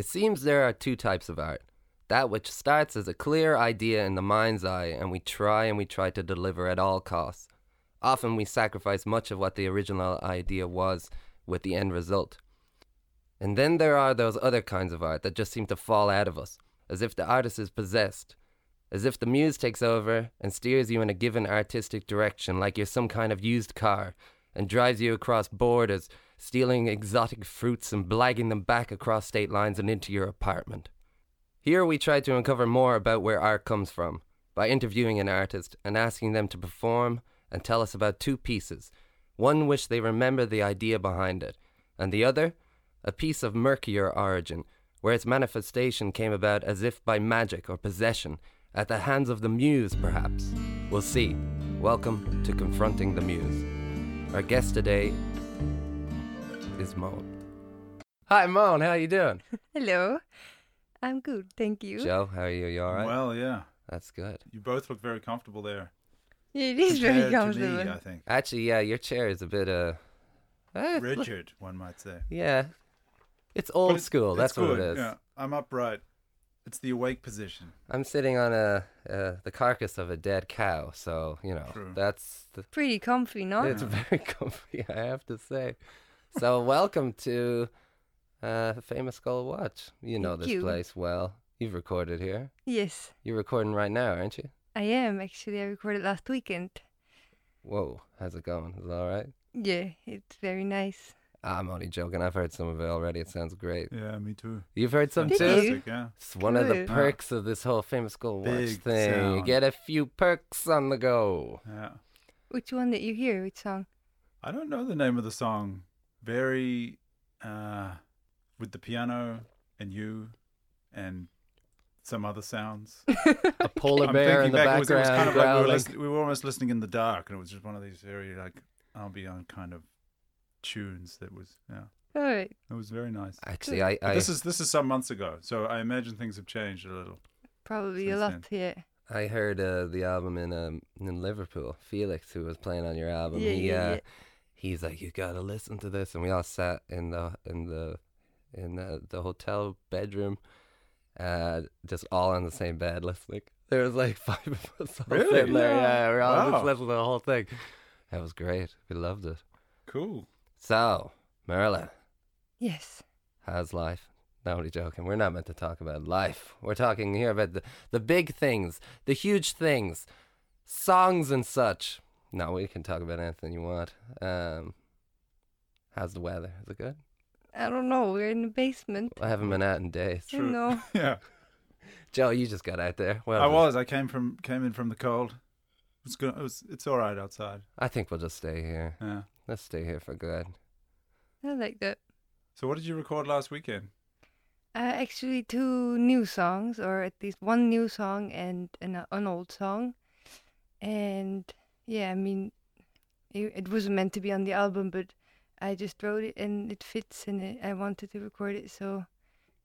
It seems there are two types of art that which starts as a clear idea in the mind's eye, and we try and we try to deliver at all costs. Often we sacrifice much of what the original idea was with the end result. And then there are those other kinds of art that just seem to fall out of us, as if the artist is possessed, as if the muse takes over and steers you in a given artistic direction like you're some kind of used car, and drives you across borders, stealing exotic fruits and blagging them back across state lines and into your apartment. Here we try to uncover more about where art comes from by interviewing an artist and asking them to perform and tell us about two pieces one which they remember the idea behind it, and the other, a piece of murkier origin, where its manifestation came about as if by magic or possession, at the hands of the muse, perhaps. We'll see. Welcome to Confronting the Muse. Our guest today is Moan. Hi, Moan. How you doing? Hello. I'm good, thank you. Joe, how are you? You all right? Well, yeah. That's good. You both look very comfortable there. Yeah, it is very compared to me, comfortable. I think. Actually, yeah, your chair is a bit uh, eh, look- Rigid, one might say. yeah, it's old it's- school. it's That's what it good, is. Yeah, I'm upright. It's the awake position. I'm sitting on a uh, the carcass of a dead cow, so you know True. that's the, Pretty comfy, no? it's very comfy. I have to say. So welcome to uh, Famous Skull Watch. You know Thank this you. place well. You've recorded here. Yes, You're recording right now, aren't you? I am actually. I recorded last weekend. Whoa, how's it going? Is it all right? Yeah, it's very nice. I'm only joking. I've heard some of it already. It sounds great. Yeah, me too. You've heard some too. yeah. It's one of the Good. Yeah. perks of this whole famous Skull Watch Big thing. You get a few perks on the go. Yeah. Which one that you hear? Which song? I don't know the name of the song. Very uh with the piano and you and some other sounds. A polar I'm bear in thinking the back, it was, it was background kind of like we were, listen- we were almost listening in the dark, and it was just one of these very like ambient kind of tunes that was yeah. All right. It was very nice. Actually, I, I, this is this is some months ago, so I imagine things have changed a little. Probably a Since lot, yeah. I heard uh, the album in um, in Liverpool. Felix, who was playing on your album, Yeah, he yeah, uh, yeah. He's like, "You gotta listen to this," and we all sat in the in the in the, the hotel bedroom, uh, just all on the same bed listening. There was like five of us all Really? sitting there. Yeah, we were all just Wow. listening to the whole thing. That was great. We loved it. Cool. So, Merla, Yes. how's life? No, only joking. We're not meant to talk about life. We're talking here about the, the big things, the huge things, songs and such. No, we can talk about anything you want. Um, how's the weather? Is it good? I don't know. We're in the basement. I haven't been out in days. I know. Yeah. Joe, you just got out there. Well, I was. I came from came in from the cold. It's good. It was. It's all right outside. I think we'll just stay here. Yeah. Let's stay here for good. I like that. So what did you record last weekend? Uh, actually, two new songs, or at least one new song and an, an old song. And yeah, I mean, it, it wasn't meant to be on the album, but I just wrote it and it fits, and it, I wanted to record it, so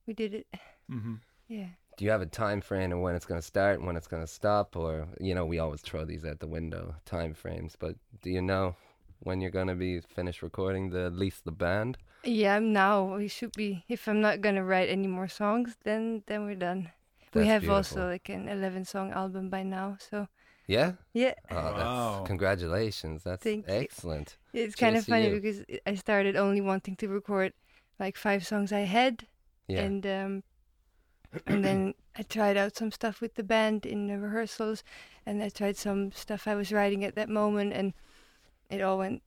we did it. Mm-hmm. Yeah. Do you have a time frame of when it's going to start and when it's going to stop? Or, you know, we always throw these at the window, time frames. But do you know when you're going to be finished recording the at least the band? Yeah, now we should be. If I'm not gonna write any more songs, then then we're done. we have beautiful. also like an 11 song album by now, so Yeah? yeah, Oh, Wow. that's congratulations. That's Thank you. excellent. it's kind of Cheers to funny because I- I started only wanting to record like five songs I had, Yeah. and um, and then I tried out some stuff with the band in the rehearsals, and I tried some stuff I was writing at that moment, and it all went.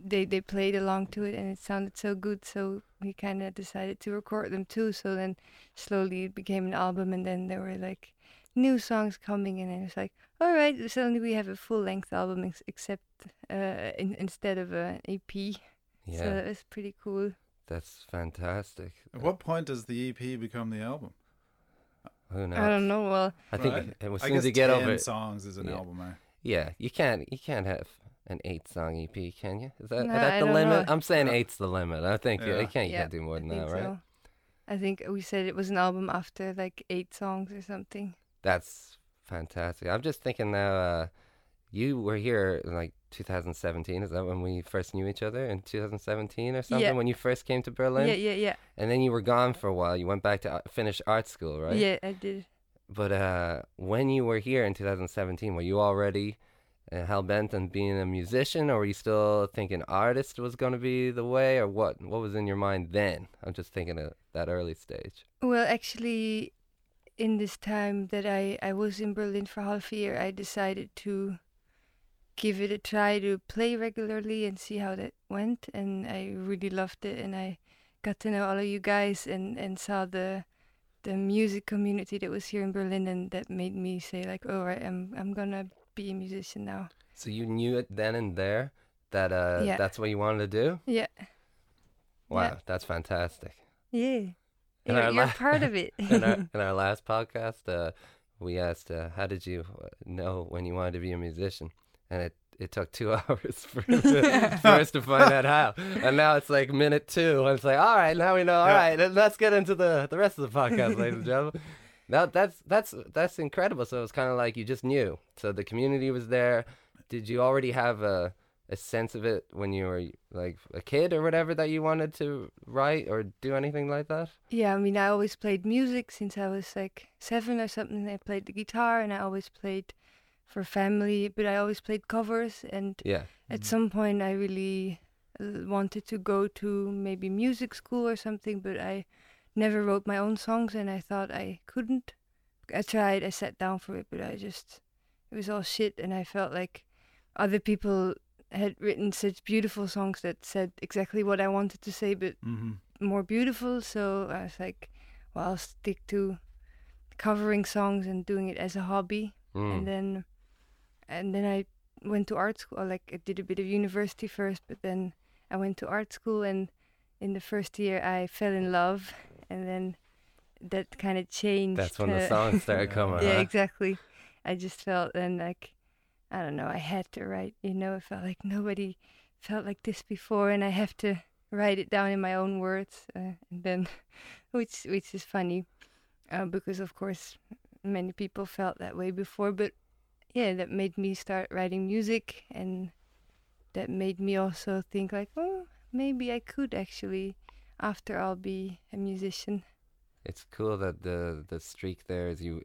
They they played along to it, and it sounded so good. So we kind of decided to record them too. So then slowly it became an album, and then there were like new songs coming, in, and I was like, all right, suddenly we have a full length album, ex- except uh, in, instead of an EP. yeah. So that was pretty cool. that's fantastic. At what point does the EP become the album? Who knows? I don't know. Well, I think Right. as I soon as guess you get over it. songs is an Yeah. album. Eh? Yeah, you can't you can't have an eight song EP, can you? Is that, No, is that the limit? Know. I'm saying Yeah. eight's the limit. I think you, Yeah. you can't you Yeah, can't do more than think that, right? so. I think we said it was an album after like eight songs or something. That's fantastic. I'm just thinking now, uh, you were here in like 2017. Is that when we first knew each other in 2017 or something? Yeah. When you first came to Berlin, Yeah, yeah, yeah. and then you were gone for a while. You went back to uh, finish art school, right? Yeah, I did. But uh, when you were here in 2017, were you already uh, hell bent on being a musician, or were you still thinking artist was going to be the way, or what? What was in your mind then? I'm just thinking of that early stage. Well, actually, in this time that I, I was in Berlin for half a year, I decided to give it a try to play regularly and see how that went. And I really loved it. And I got to know all of you guys and, and saw the the music community that was here in Berlin. And that made me say, like, oh, right, I'm, I'm going to be a musician now. So you knew it then and there that uh, Yeah. that's what you wanted to do. Yeah. Wow, Yeah. that's fantastic. Yeah. And You're, our you're la- part of it. in our in our last podcast, uh, we asked, uh, "How did you uh, know when you wanted to be a musician?" And it it took two hours for, him to, for us to find out how. And now it's like minute two, and it's like, "All right, now we know. All Yeah. right, let's get into the the rest of the podcast, ladies and gentlemen." Now that's that's that's incredible. So it's kind of like you just knew. So the community was there. Did you already have a a sense of it when you were like a kid or whatever that you wanted to write or do anything like that? Yeah, I mean, I always played music since I was like seven or something. I played the guitar and I always played for family, but I always played covers. And Yeah. at some point, I really uh, wanted to go to maybe music school or something, but I never wrote my own songs and I thought I couldn't. I tried, I sat down for it, but I just, it was all shit. And I felt like other people had written such beautiful songs that said exactly what I wanted to say, but hmm more beautiful. So I was like, well, I'll stick to covering songs and doing it as a hobby. Mm. And then, and then I went to art school. Like I did a bit of university first, but then I went to art school. And in the first year, I fell in love, and then that kind of changed. That's when the uh, songs started coming. yeah, huh? exactly. I just felt then like, I don't know, I had to write. You know, it felt like nobody felt like this before, and I have to write it down in my own words. Uh, and then, which which is funny, uh, because of course many people felt that way before. But yeah, that made me start writing music, and that made me also think like, oh, maybe I could actually, after all, be a musician. It's cool that the the streak there is you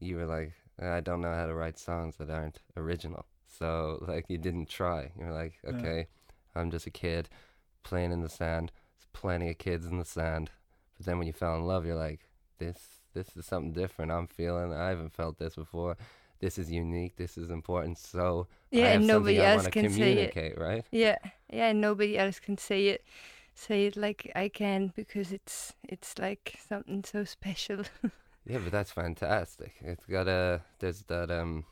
you were like Uh, I don't know how to write songs that aren't original. So like you didn't try. You're like, Yeah. okay, I'm just a kid playing in the sand. There's plenty of kids in the sand. But then when you fell in love, you're like, this this is something different. I'm feeling. I haven't felt this before. This is unique. This is important. So I Yeah, have and nobody else can say it. right? Yeah, yeah, and nobody else can say it, say it like I can because it's it's like something so special. Yeah, but that's fantastic. It's got a there's that um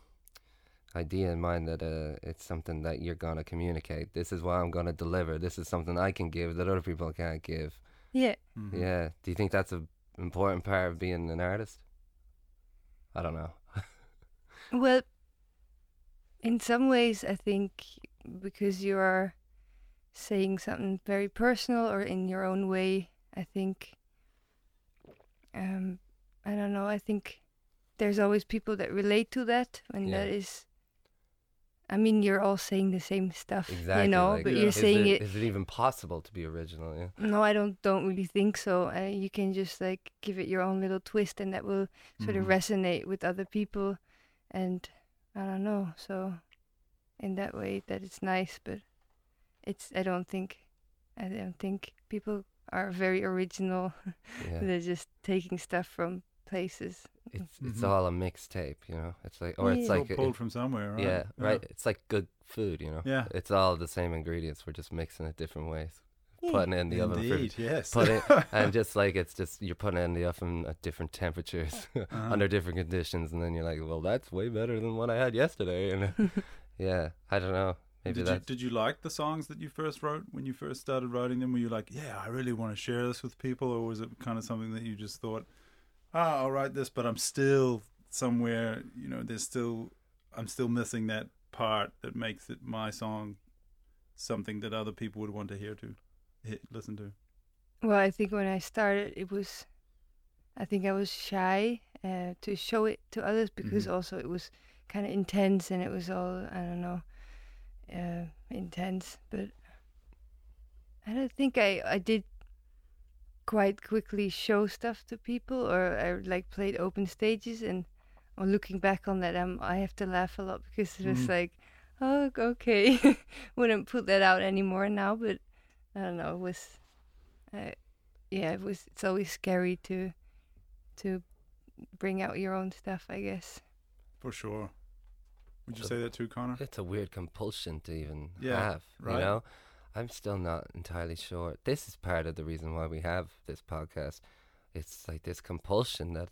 idea in mind that uh it's something that you're gonna communicate. This is what I'm gonna deliver. This is something I can give that other people can't give. yeah, hmm Yeah. Do you think that's a important part of being an artist? I don't know. well, in some ways, I think because you are saying something very personal or in your own way, I think. Um, I don't know. I think there's always people that relate to that, and Yeah. that is. I mean, you're all saying the same stuff, Exactly. you know, like, but Yeah. you're is saying it, it is it even possible to be original? Yeah. No, I don't don't really think so. Uh, you can just like give it your own little twist, and that will sort of Mhm. resonate with other people. And I don't know. So in that way, that it's nice, but it's I don't think I don't think people are very original. Yeah. They're just taking stuff from places. It's it's Mhm. all a mixtape, you know. It's like or it's Yeah. like Pulled, pulled from somewhere, right? yeah, right. It's like good food, you know. Yeah. It's all the same ingredients. We're just mixing it different ways. Yeah. Putting it in the oven Indeed, yes. put it and just like it's just you're putting it in the oven at different temperatures Uh-huh. under different conditions and then you're like well that's way better than what i had yesterday and yeah i don't know maybe did you did you like the songs that you first wrote when you first started writing them? Were you like, yeah, I really want to share this with people, or was it kind of something that you just thought, ah, I'll write this, but I'm still somewhere, you know, there's still, I'm still missing that part that makes it my song, something that other people would want to hear to, listen to. Well, I think when I started, it was, I think I was shy uh, to show it to others because Mhm. also it was kind of intense, and it was all I don't know, uh, intense. But I don't think I I did quite quickly show stuff to people, or I like played open stages, and or looking back on that, um, I have to laugh a lot because it was Mhm. like, oh, okay, wouldn't put that out anymore now, but I don't know, it was, uh, yeah, it was. It's always scary to, to bring out your own stuff, I guess. For sure. Would you So- say that too, Connor? It's a weird compulsion to even Yeah, have. right. You know, I'm still not entirely sure. This is part of the reason why we have this podcast. It's like this compulsion that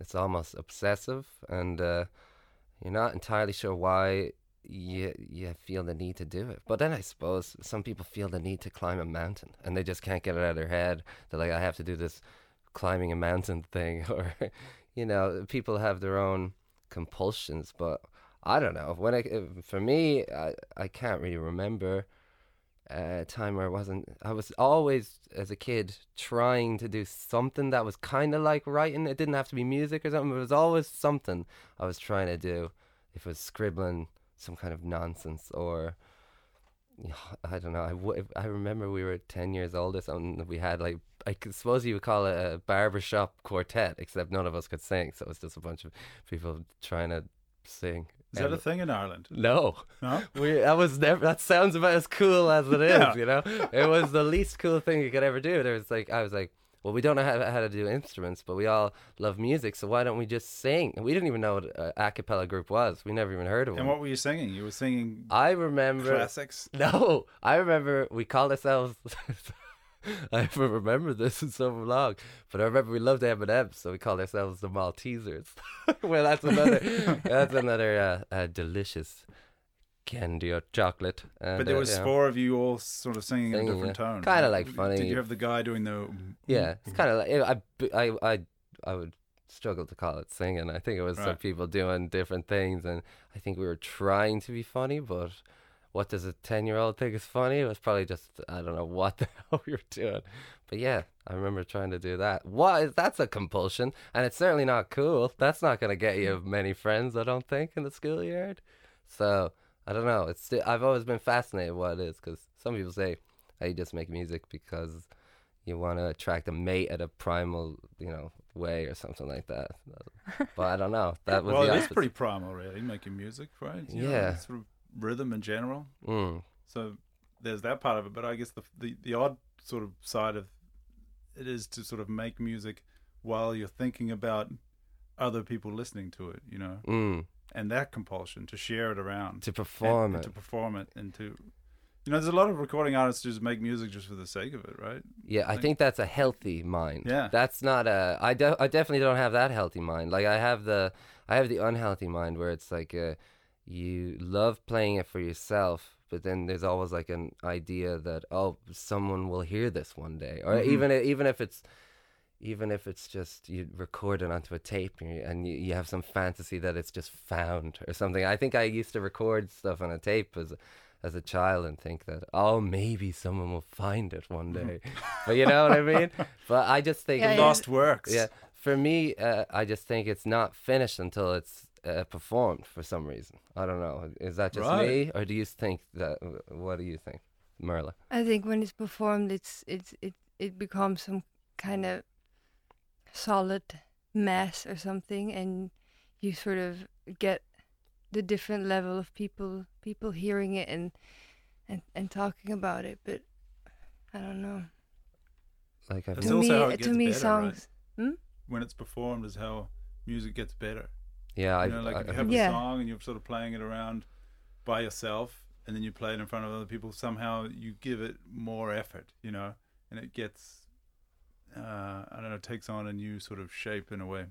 it's almost obsessive, and uh, you're not entirely sure why you you feel the need to do it. But then I suppose some people feel the need to climb a mountain, and they just can't get it out of their head. They're like, I have to do this climbing a mountain thing, or you know, people have their own compulsions, but. I don't know. When I, for me, I, I can't really remember a time where I wasn't. I was always, as a kid, trying to do something that was kind of like writing. It didn't have to be music or something. But it was always something I was trying to do. If it was scribbling some kind of nonsense or, I don't know. I, w- I remember we were ten years old or something. We had like I suppose you would call it a barbershop quartet, except none of us could sing. So it was just a bunch of people trying to sing. Is that a thing in Ireland? no, No? we that was never. That sounds about as cool as it is. Yeah. You know, it was the least cool thing you could ever do. There was like I was like, well, we don't know how, how to do instruments, but we all love music, so why don't we just sing? And we didn't even know what a a cappella group was. We never even heard of And them. what were you singing? You were singing I remember. classics? No, I remember we called ourselves. I haven't remembered this in so long, but I remember we loved M&M's, so we called ourselves the Maltesers. well, that's another, that's another uh, uh, delicious candy or chocolate. And, But there uh, was you know, four of you all sort of singing, in a Singing, different tone. Kinda like funny. Did you have the guy doing the? Yeah, it's kind of like I, I, I, I would struggle to call it singing. I think it was some people doing different things, and I think we were trying to be funny, but what does a ten-year-old think is funny? It was probably just I don't know what the hell you're doing, but yeah, I remember trying to do that. What is that's a compulsion, and it's certainly not cool. That's not gonna get you many friends, I don't think, in the schoolyard. So I don't know. It's sti- I've always been fascinated what it is because some people say I just make music because you want to attract a mate at a primal, you know, way or something like that. But I don't know. That was well, it is pretty primal, really, making music, right? You know, Yeah. sort of rhythm in general. Mm. So there's that part of it. But I guess the the the odd sort of side of it is to sort of make music while you're thinking about other people listening to it. You know, Mm. and that compulsion to share it around. To perform and, it. to perform it and to you know there's a lot of recording artists who just make music just for the sake of it right Yeah, I Like- think that's a healthy mind. Yeah. That's not a. I, de- I definitely don't have that healthy mind. Like I have the, I have the unhealthy mind where it's like, uh, you love playing it for yourself, but then there's always like an idea that oh, someone will hear this one day, or Mhm. even even if it's, even if it's just you record it onto a tape and you, and you, you have some fantasy that it's just found or something. I think I used to record stuff on a tape as as a child and think that oh maybe someone will find it one day but you know what i mean but i just think Yeah, yeah. lost works yeah for me uh, i just think it's not finished until it's uh, performed for some reason i don't know is that just Right. me or do you think that what do you think merla I think when it's performed, it's it's it it becomes some kind of solid mass or something, and you sort of get the different level of people people hearing it and and and talking about it. But I don't know. like I've It's to me, to me, better, right? songs. when it's performed is how music gets better yeah I, you know like if you have Yeah. a song and you're sort of playing it around by yourself and then you play it in front of other people somehow you give it more effort you know and it gets uh i don't know takes on a new sort of shape in a way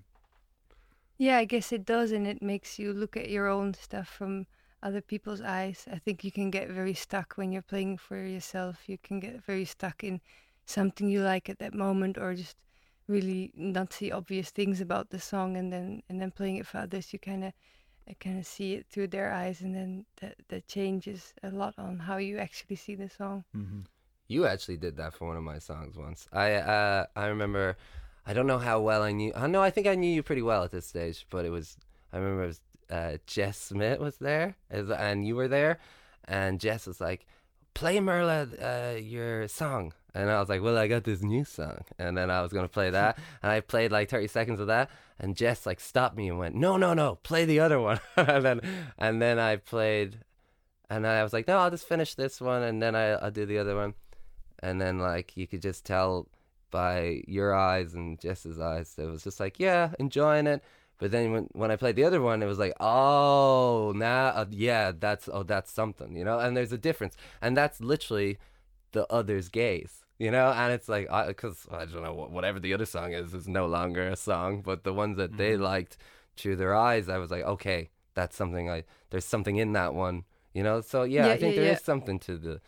Yeah, I guess it does, and it makes you look at your own stuff from other people's eyes. I think you can get very stuck when you're playing for yourself. You can get very stuck in something you like at that moment, or just really not see obvious things about the song, and then and then playing it for others, you kind of kind of see it through their eyes, and then that that changes a lot on how you actually see the song. mm-hmm. You actually did that for one of my songs once. I uh, I remember. I don't know how well I knew. I know. I think I knew you pretty well at this stage, but it was. I remember it was uh, Jess Smith was there, as, and you were there, and Jess was like, "Play Merla uh, your song," and I was like, "Well, I got this new song," and then I was gonna play that, and I played like thirty seconds of that, and Jess like stopped me and went, "No, no, no, play the other one," and then and then I played, and I was like, "No, I'll just finish this one, and then I, I'll do the other one," and then like you could just tell by your eyes and Jess's eyes, it was just like, "Yeah, enjoying it." But then when, when I played the other one, it was like, oh, now, uh, yeah, that's oh, that's something, you know. And there's a difference, and that's literally the other's gaze, you know. And it's like, because I, I, don't know, whatever the other song is, is no longer a song. But the ones that mm-hmm. they liked through their eyes, I was like, okay, that's something. I there's something in that one, you know. So yeah, yeah I think yeah, there yeah. is something to the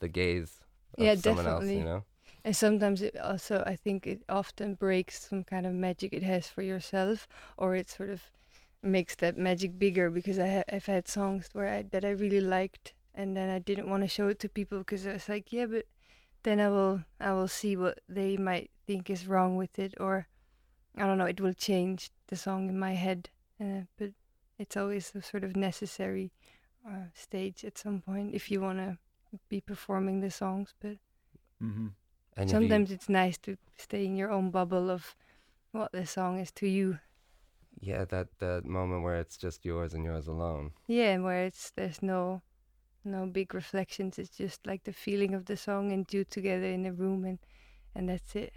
the gaze of yeah, someone definitely. else, you know. And sometimes it also, I think it often breaks some kind of magic it has for yourself, or it sort of makes that magic bigger. Because I ha- I've had songs where I that I really liked, and then I didn't want to show it to people because I was like, yeah, but then I will I will see what they might think is wrong with it, or I don't know, it will change the song in my head. Uh, but it's always a sort of necessary uh, stage at some point if you want to be performing the songs. But mm-hmm. And Sometimes it's nice to stay in your own bubble of what the song is to you. Yeah, that that moment where it's just yours and yours alone. Yeah, where it's there's no no big reflections. It's just like the feeling of the song and you together in a room and and that's it.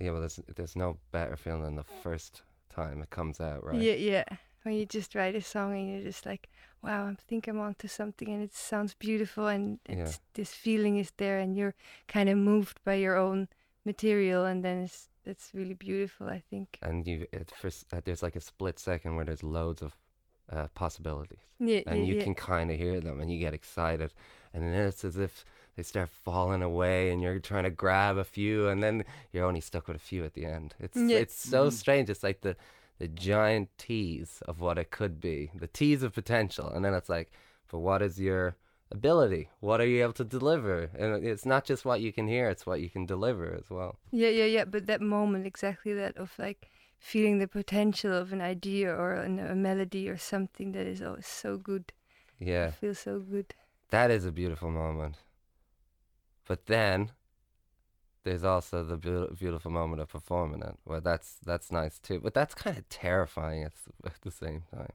Yeah, well, there's there's no better feeling than the first time it comes out, right? Yeah, yeah. When you just write a song and you're just like, wow, I think I'm onto something and it sounds beautiful and yeah. this feeling is there and you're kind of moved by your own material and then it's it's really beautiful, I think. And you, it first, uh, there's like a split second where there's loads of uh, possibilities. Yeah, and yeah, you yeah. can kind of hear them and you get excited. And then it's as if they start falling away and you're trying to grab a few and then you're only stuck with a few at the end. It's it's so mm. strange. It's like the the giant tease of what it could be, the tease of potential, and then it's like, but what is your ability? What are you able to deliver? And it's not just what you can hear; it's what you can deliver as well. Yeah, yeah, yeah. But that moment, exactly that of like feeling the potential of an idea or an, a melody or something that is always so good. Yeah, it feels so good. That is a beautiful moment. But then there's also the be- beautiful moment of performing it, where that's that's nice too. But that's kind of terrifying at, at the same time.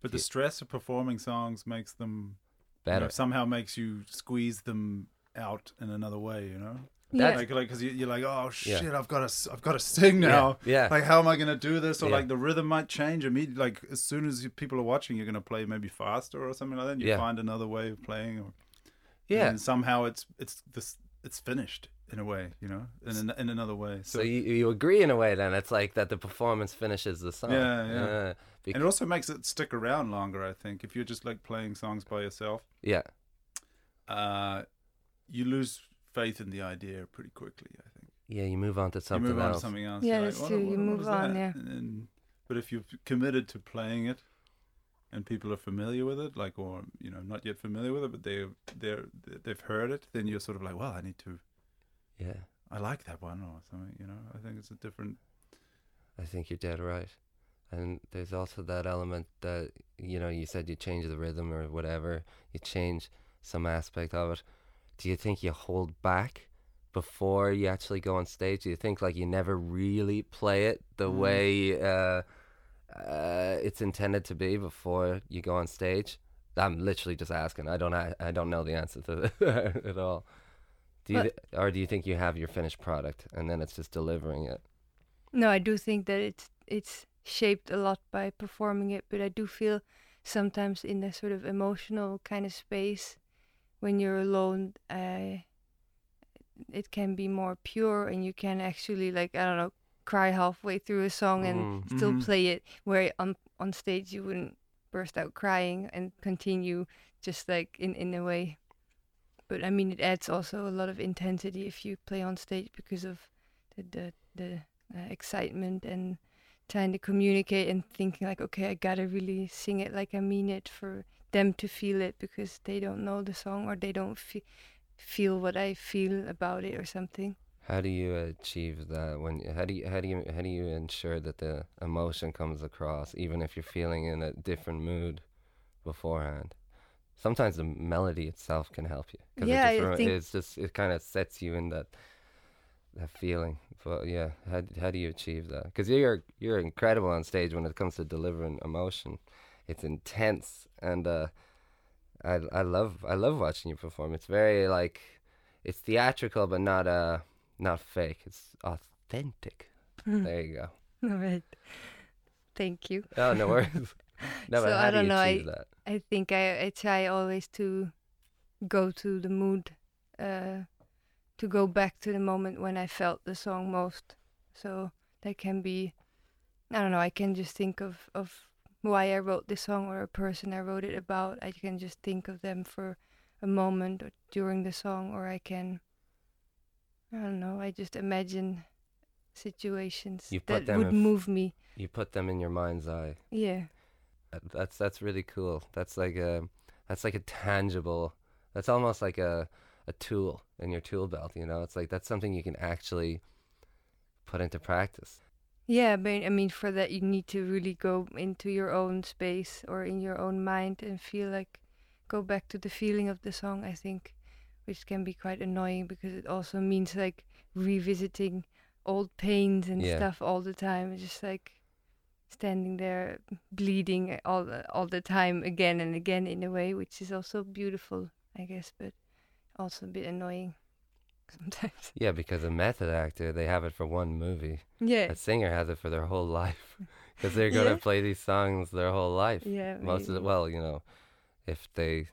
But the stress of performing songs makes them better. You know, somehow makes you squeeze them out in another way. You know. Yeah. Like, like, because you, are like, oh shit, yeah. I've got to, I've got to sing now. Yeah. yeah. Like, how am I going to do this? Or yeah. like, the rhythm might change immediately. Like, as soon as you, people are watching, you're going to play maybe faster or something like that. And you find another way of playing. Or, yeah. And somehow it's, it's this, it's finished in a way, you know, in an, in another way. So, so, you, you agree in a way then? It's like that the performance finishes the song. Yeah, yeah. yeah bec- and it also makes it stick around longer. I think if you're just like playing songs by yourself. Yeah. Uh, you lose faith in the idea pretty quickly. I think. Yeah, you move on to something you move else. On to something else. Yeah, that's like, true. What, you move on. Yeah. And, but if you've committed to playing it, and people are familiar with it, like or you know not yet familiar with it, but they they're they've heard it, then you're sort of like, well, I need to yeah. I like that one or something, you know. I think it's a different. I think you're dead right. And there's also that element that, you know, you said you change the rhythm or whatever, you change some aspect of it. Do you think you hold back before you actually go on stage? Do you think like you never really play it the mm. way uh, uh, it's intended to be before you go on stage? I'm literally just asking. I don't. I, I don't know the answer to that at all. Do you, th- or do you think you have your finished product and then it's just delivering it? No, I do think that it's it's shaped a lot by performing it, but I do feel sometimes in a sort of emotional kind of space when you're alone, uh, it can be more pure and you can actually like I don't know cry halfway through a song and mm. still mm-hmm. play it. Where on on stage you wouldn't burst out crying and continue just like in in a way but I mean, it adds also a lot of intensity if you play on stage because of the the, the uh, excitement and trying to communicate and thinking like, okay, I gotta really sing it like I mean it for them to feel it because they don't know the song or they don't fe- feel what I feel about it or something. How do you achieve that? When how do you how do you how do you ensure that the emotion comes across, even if you're feeling in a different mood beforehand? Sometimes the melody itself can help you because Yeah, it just, it's just it kind of sets you in that that feeling. But yeah, how how do you achieve that? Because you're you're incredible on stage when it comes to delivering emotion. It's intense and uh, I I love I love watching you perform. It's very like it's theatrical but not uh not fake. It's authentic. There you go. All right. Thank you. Oh no worries. no, So, I do don't you know, achieve that? I think I, I try always to go to the mood, uh, to go back to the moment when I felt the song most. So that can be, I don't know, I can just think of, of why I wrote this song or a person I wrote it about. I can just think of them for a moment or during the song, or I can, I don't know, I just imagine situations You put that them would move me. You put them in your mind's eye. Yeah. That's that's really cool. That's like a that's like a tangible. That's almost like a a tool in your tool belt. You know, it's like that's something you can actually put into practice. Yeah, but I mean, for that, you need to really go into your own space or in your own mind and feel like go back to the feeling of the song, I think, which can be quite annoying because it also means like revisiting old pains and Yeah. stuff all the time. It's just like standing there bleeding eh, all the, all the time again and again in a way, which is also beautiful, I guess, but also a bit annoying sometimes. Yeah, because a method actor, they have it for one movie. Yeah. A singer has it for their whole life because they're gonna Yeah. play these songs their whole life. Yeah. Most of maybe. the, well, you know, if they,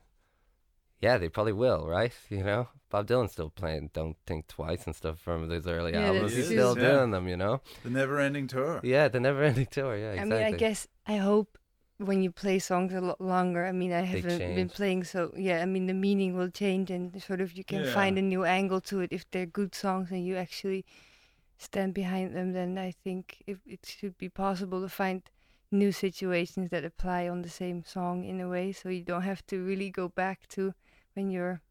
yeah, they probably will, right? You know, Bob Dylan's still playing "Don't Think Twice" and stuff from his early Yeah, albums. He's still Yeah. doing them, you know. The never-ending tour. Yeah, the never-ending tour. Yeah, exactly. I mean, I guess I hope when you play songs a lot longer. I mean, I haven't been playing, so yeah. I mean, the meaning will change, and sort of you can find a new angle to it if they're good songs and you actually stand behind them. Then I think if it should be possible to find new situations that apply on the same song in a way, so you don't have to really go back to when your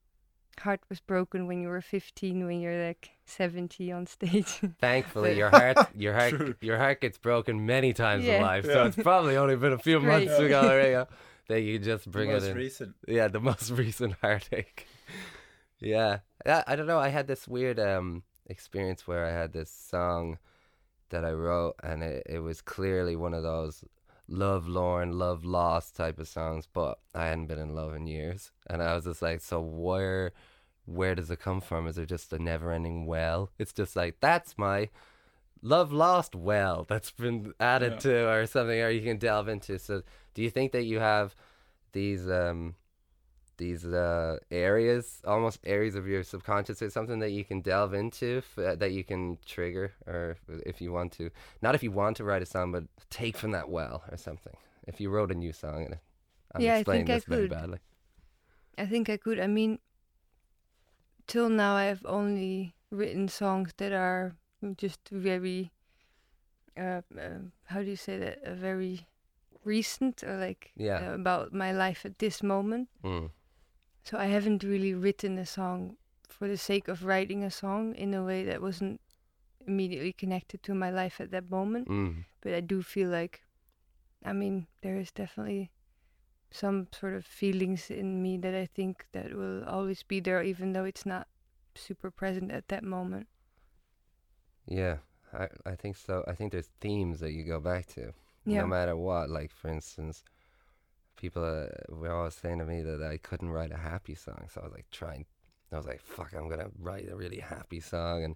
heart was broken when you were 15, when you're like 70 on stage. Thankfully, your heart, your heart, True. your heart gets broken many times in Yeah. life. So it's probably only been a few Great. months ago there you go, that you just bring the it most in. recent. Yeah, the most recent heartache. yeah, I, I don't know. I had this weird um experience where I had this song that I wrote, and it, it was clearly one of those love lorn, love lost type of songs, but I hadn't been in love in years, and I was just like, so where, where does it come from? Is it just a never-ending well? It's just like that's my love lost well that's been added Yeah. to or something, or you can delve into. So, do you think that you have these um these uh areas almost areas of your subconscious or something that you can delve into f- uh, that you can trigger or if you want to not if you want to write a song but take from that well or something if you wrote a new song and i'm Yeah, I explaining think I this very could. badly I think I could. I mean, till now I've only written songs that are just very, uh, uh, how do you say that? Uh, very recent or like Yeah. uh, about my life at this moment. mm. So I haven't really written a song for the sake of writing a song in a way that wasn't immediately connected to my life at that moment Mm. but I do feel like, I mean, there is definitely some sort of feelings in me that I think that will always be there, even though it's not super present at that moment. yeah I, I think so i think there's themes that you go back to Yeah. no matter what. Like for instance, people uh, were always saying to me that I couldn't write a happy song, so I was like trying. I was like, "Fuck, I'm gonna write a really happy song, and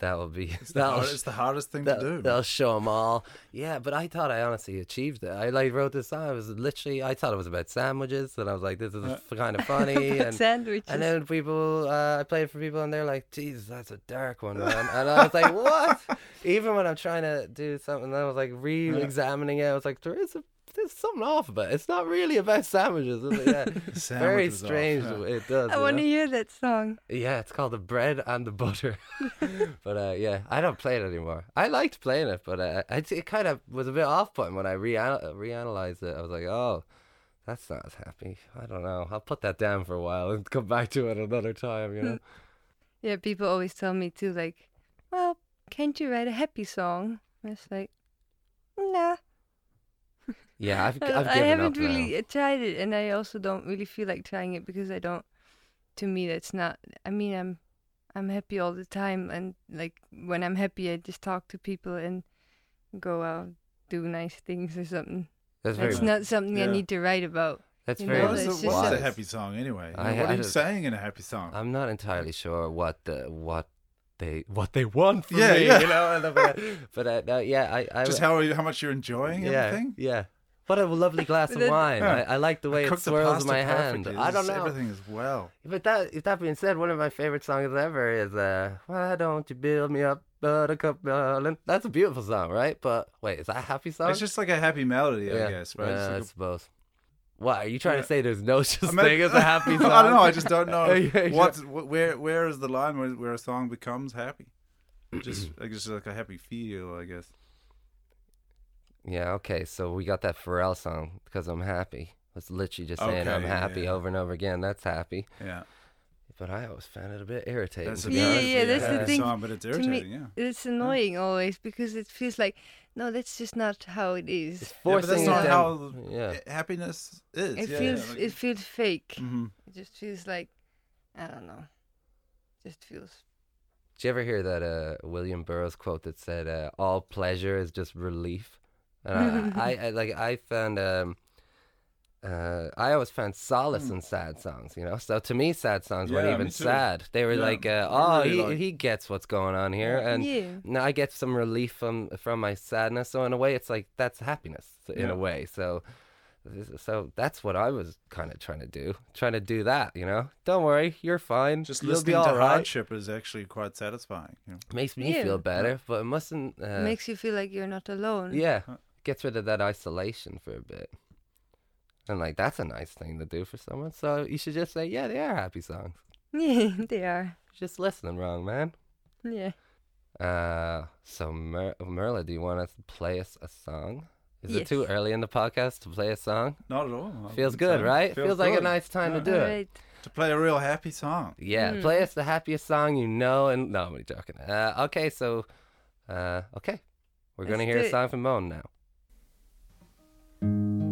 that will be It's the, that'll, hard, it's the hardest thing that, to do. They'll show them all." Yeah, but I thought I honestly achieved it. I like wrote this song. It was literally I thought it was about sandwiches, and I was like, "This is Yeah. kind of funny." and Sandwiches. and then people, uh, I played for people, and they're like, "Jesus, that's a dark one, man." And I was like, "What?" Even when I'm trying to do something, I was like re-examining it. I was like, "There is a, there's something off about it. It's not really about sandwiches." Is it? Yeah. The Very sandwich was off, strange. yeah. It does. I you want to hear that song. Yeah, it's called the bread and the butter. but uh, yeah, I don't play it anymore. I liked playing it, but uh, I, it kind of was a bit off-putting when I reanal- reanalyzed it. I was like, oh, that's not as happy. I don't know. I'll put that down for a while and come back to it another time. You know. Yeah, people always tell me too, like, well, can't you write a happy song? And it's like, nah. Yeah, I've, I- I've I given haven't up really now. uh, tried it, and I also don't really feel like trying it because I don't. To me, that's not. I mean, I'm, I'm happy all the time, and like when I'm happy, I just talk to people and go out, do nice things or something. That's very. That's not something I need to write about. That's you very. know, What it's is, a, just what is a- a happy song anyway? I- what I are you don't- saying in a happy song? I'm not entirely sure what the what they what they want from Yeah, me. yeah. You know, uh, but uh, no, yeah, I, I Just how are you, how much you're enjoying yeah, everything? yeah. What a lovely glass of wine. Yeah. I, I like the way it swirls in my hand. perfectly. I don't know. Everything as well. But that if that being said, one of my favorite songs ever is uh Why don't you build me up buttercup darling? That's a beautiful song, right? But wait, is that a happy song? It's just like a happy melody, yeah. I guess, right? It's Yeah, like I a- suppose. What are you trying Yeah. to say? There's no such I meant- thing as a happy song. I don't know. I just don't know Yeah, yeah. what's wh- where where is the line where, where a song becomes happy. Just like just like a happy feel, I guess. Yeah, okay. So we got that Pharrell song because I'm happy. It's literally just saying I'm Okay, happy yeah. over and over again. That's happy. Yeah, But I always found it a bit irritating. that's to a be Yeah, honest. yeah, that's the thing. Song, but it's To me- irritating. yeah. It's annoying always because it feels like no, that's just not how it is. It's Yeah, but forcing that's not them- how Yeah. happiness is. It yeah, feels yeah, like- it feels fake. Mhm. It just feels like I don't know. Just feels Did you ever hear that uh, William Burroughs quote that said, uh, "All pleasure is just relief"? And I, I, I like I found um, uh, I always found solace in sad songs. You know, so to me, sad songs weren't Hmm. Even sad. They were Yeah, like, uh, "Oh, really he, like- he gets what's going on here," and yeah. now I get some relief from from my sadness. So in a way, it's like that's happiness in Yeah. a way. So. So that's what I was kind of trying to do, trying to do that, you know. Don't worry, you're fine. Just You'll be listening all to right. hardship is actually quite satisfying. You know? Makes me Yeah. feel better, but it mustn't. Uh, Makes you feel like you're not alone. yeah, Huh. Gets rid of that isolation for a bit, and like that's a nice thing to do for someone. So you should just say, yeah, they are happy songs. Yeah, they are. Just listening wrong, man. Yeah. Uh, so Mer- Merla, do you want to play us a song? Is it too early in the podcast to play a song? Not at all. I Feels good, say. right? Feels, like a nice time Yeah. to do it. To play a real happy song. Yeah, Mm. play us the happiest song you know. And no, I'm only joking. Uh, okay, so, uh, okay, we're gonna hear do a it. song from Moan now thank you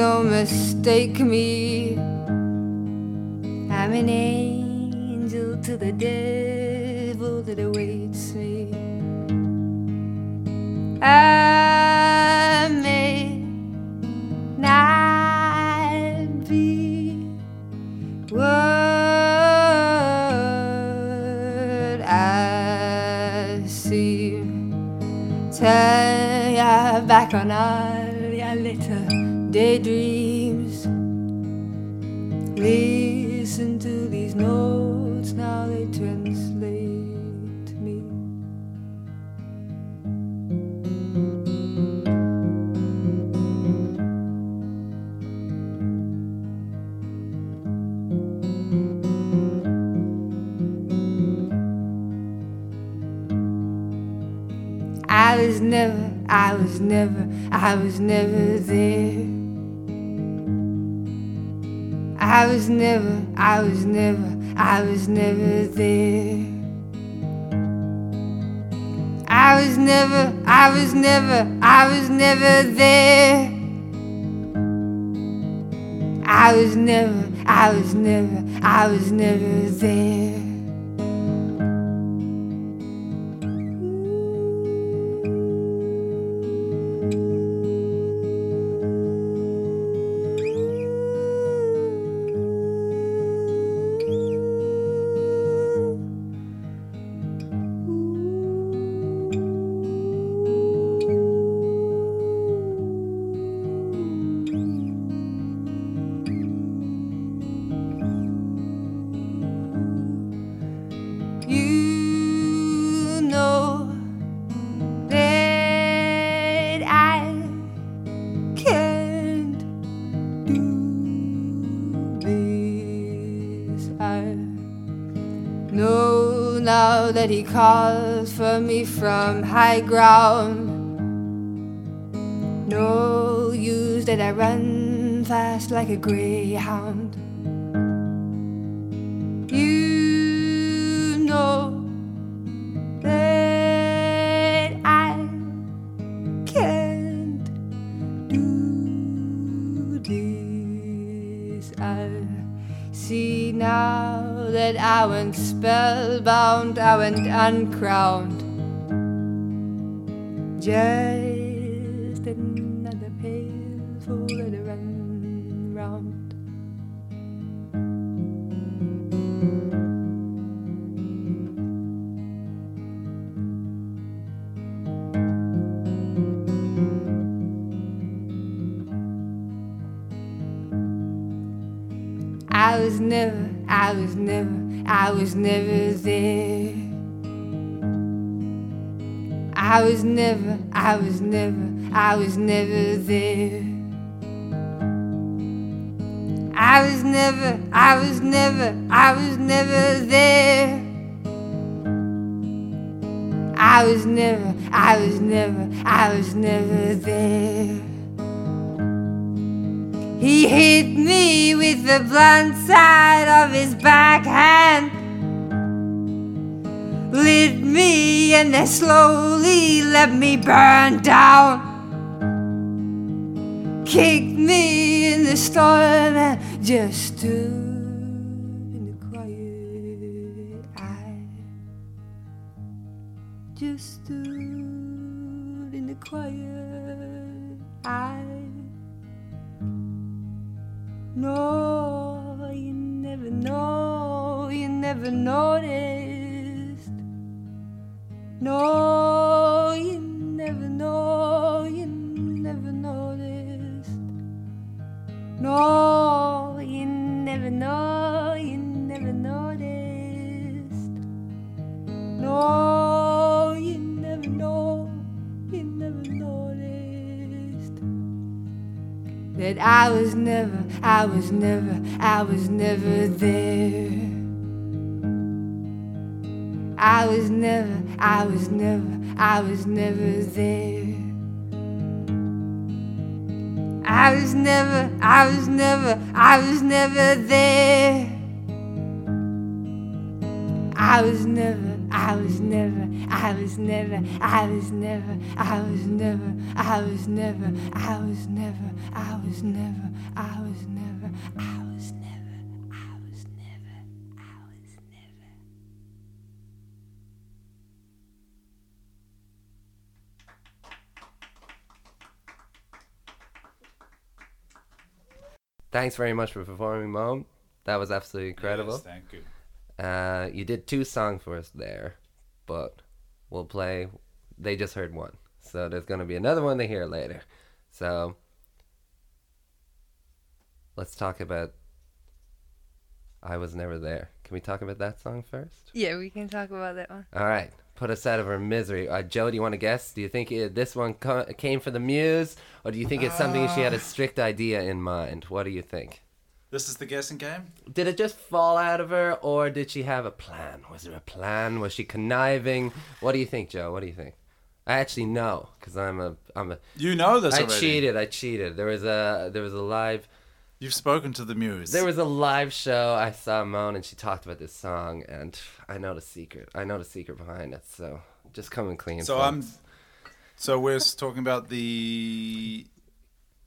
don't mistake me. Was never, I was never, I was never there. I was never, I was never, I was never there. I was never, I was never, I was never there. I was never, I was never, I was never there. Calls for me from high ground. No use that I run fast like a greyhound. Uncrowned. Just another pailful that run round. I was never, I was never, I was never there. I was never, I was never, I was never there. I was never, I was never, I was never there. I was never, I was never, I was never there. He hit me with the blunt side of his backhand. Lit me and then slowly let me burn down. Kicked me in the storm and just stood I was never there. I was never, I was never, I was never there. I was never, I was never, I was never there. I was never, I was never, I was never, I was never, I was never, I was never, I was never, I was never, I was never, Thanks very much for performing, Mom. That was absolutely incredible. Yes, thank you. Uh, you did two songs for us there, but we'll play. They just heard one, so there's gonna be another one they hear later. So let's talk about. I was never there. Can we talk about that song first? Yeah, we can talk about that one. All right, put us out of our misery. Uh, Joe, do you want to guess? Do you think it, this one co- came from the muse, or do you think it's something she had a strict idea in mind? What do you think? This is the guessing game. Did it just fall out of her, or did she have a plan? Was there a plan? Was she conniving? What do you think, Joe? What do you think? I actually know because I'm a I'm a. You know this I already. cheated. I cheated. There was a there was a live You've spoken to the muse. there was a live show. I saw Moan and she talked about this song, and I know the secret. I know the secret behind it. So just come and clean. So folks. I'm. So we're talking about the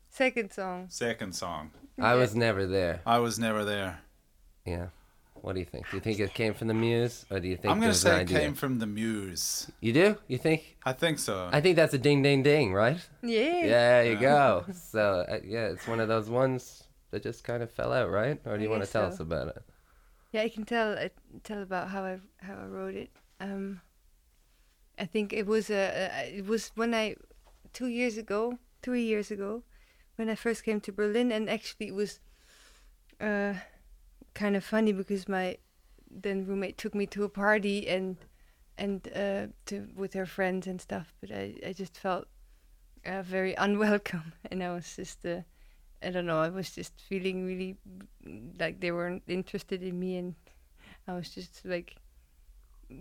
Second song. second song. I was never there. I was never there. Yeah. What do you think? Do you think it came from the muse, or do you think I'm gonna say it idea? came from the muse. You do? You think? I think so. I think that's a ding, ding, ding, right? Yeah. Yeah, there you Yeah. go. So uh, yeah, it's one of those ones that just kind of fell out, right? Or do I you want to tell so. us about it? Yeah, I can tell uh, tell about how I how I wrote it. Um, I think it was a it was when I two years ago, three years ago, when I first came to Berlin, and actually it was uh kind of funny because my then roommate took me to a party and and uh to with her friends and stuff, but I I just felt uh, very unwelcome, and I was just uh, I don't know, I was just feeling really like they weren't interested in me and I was just like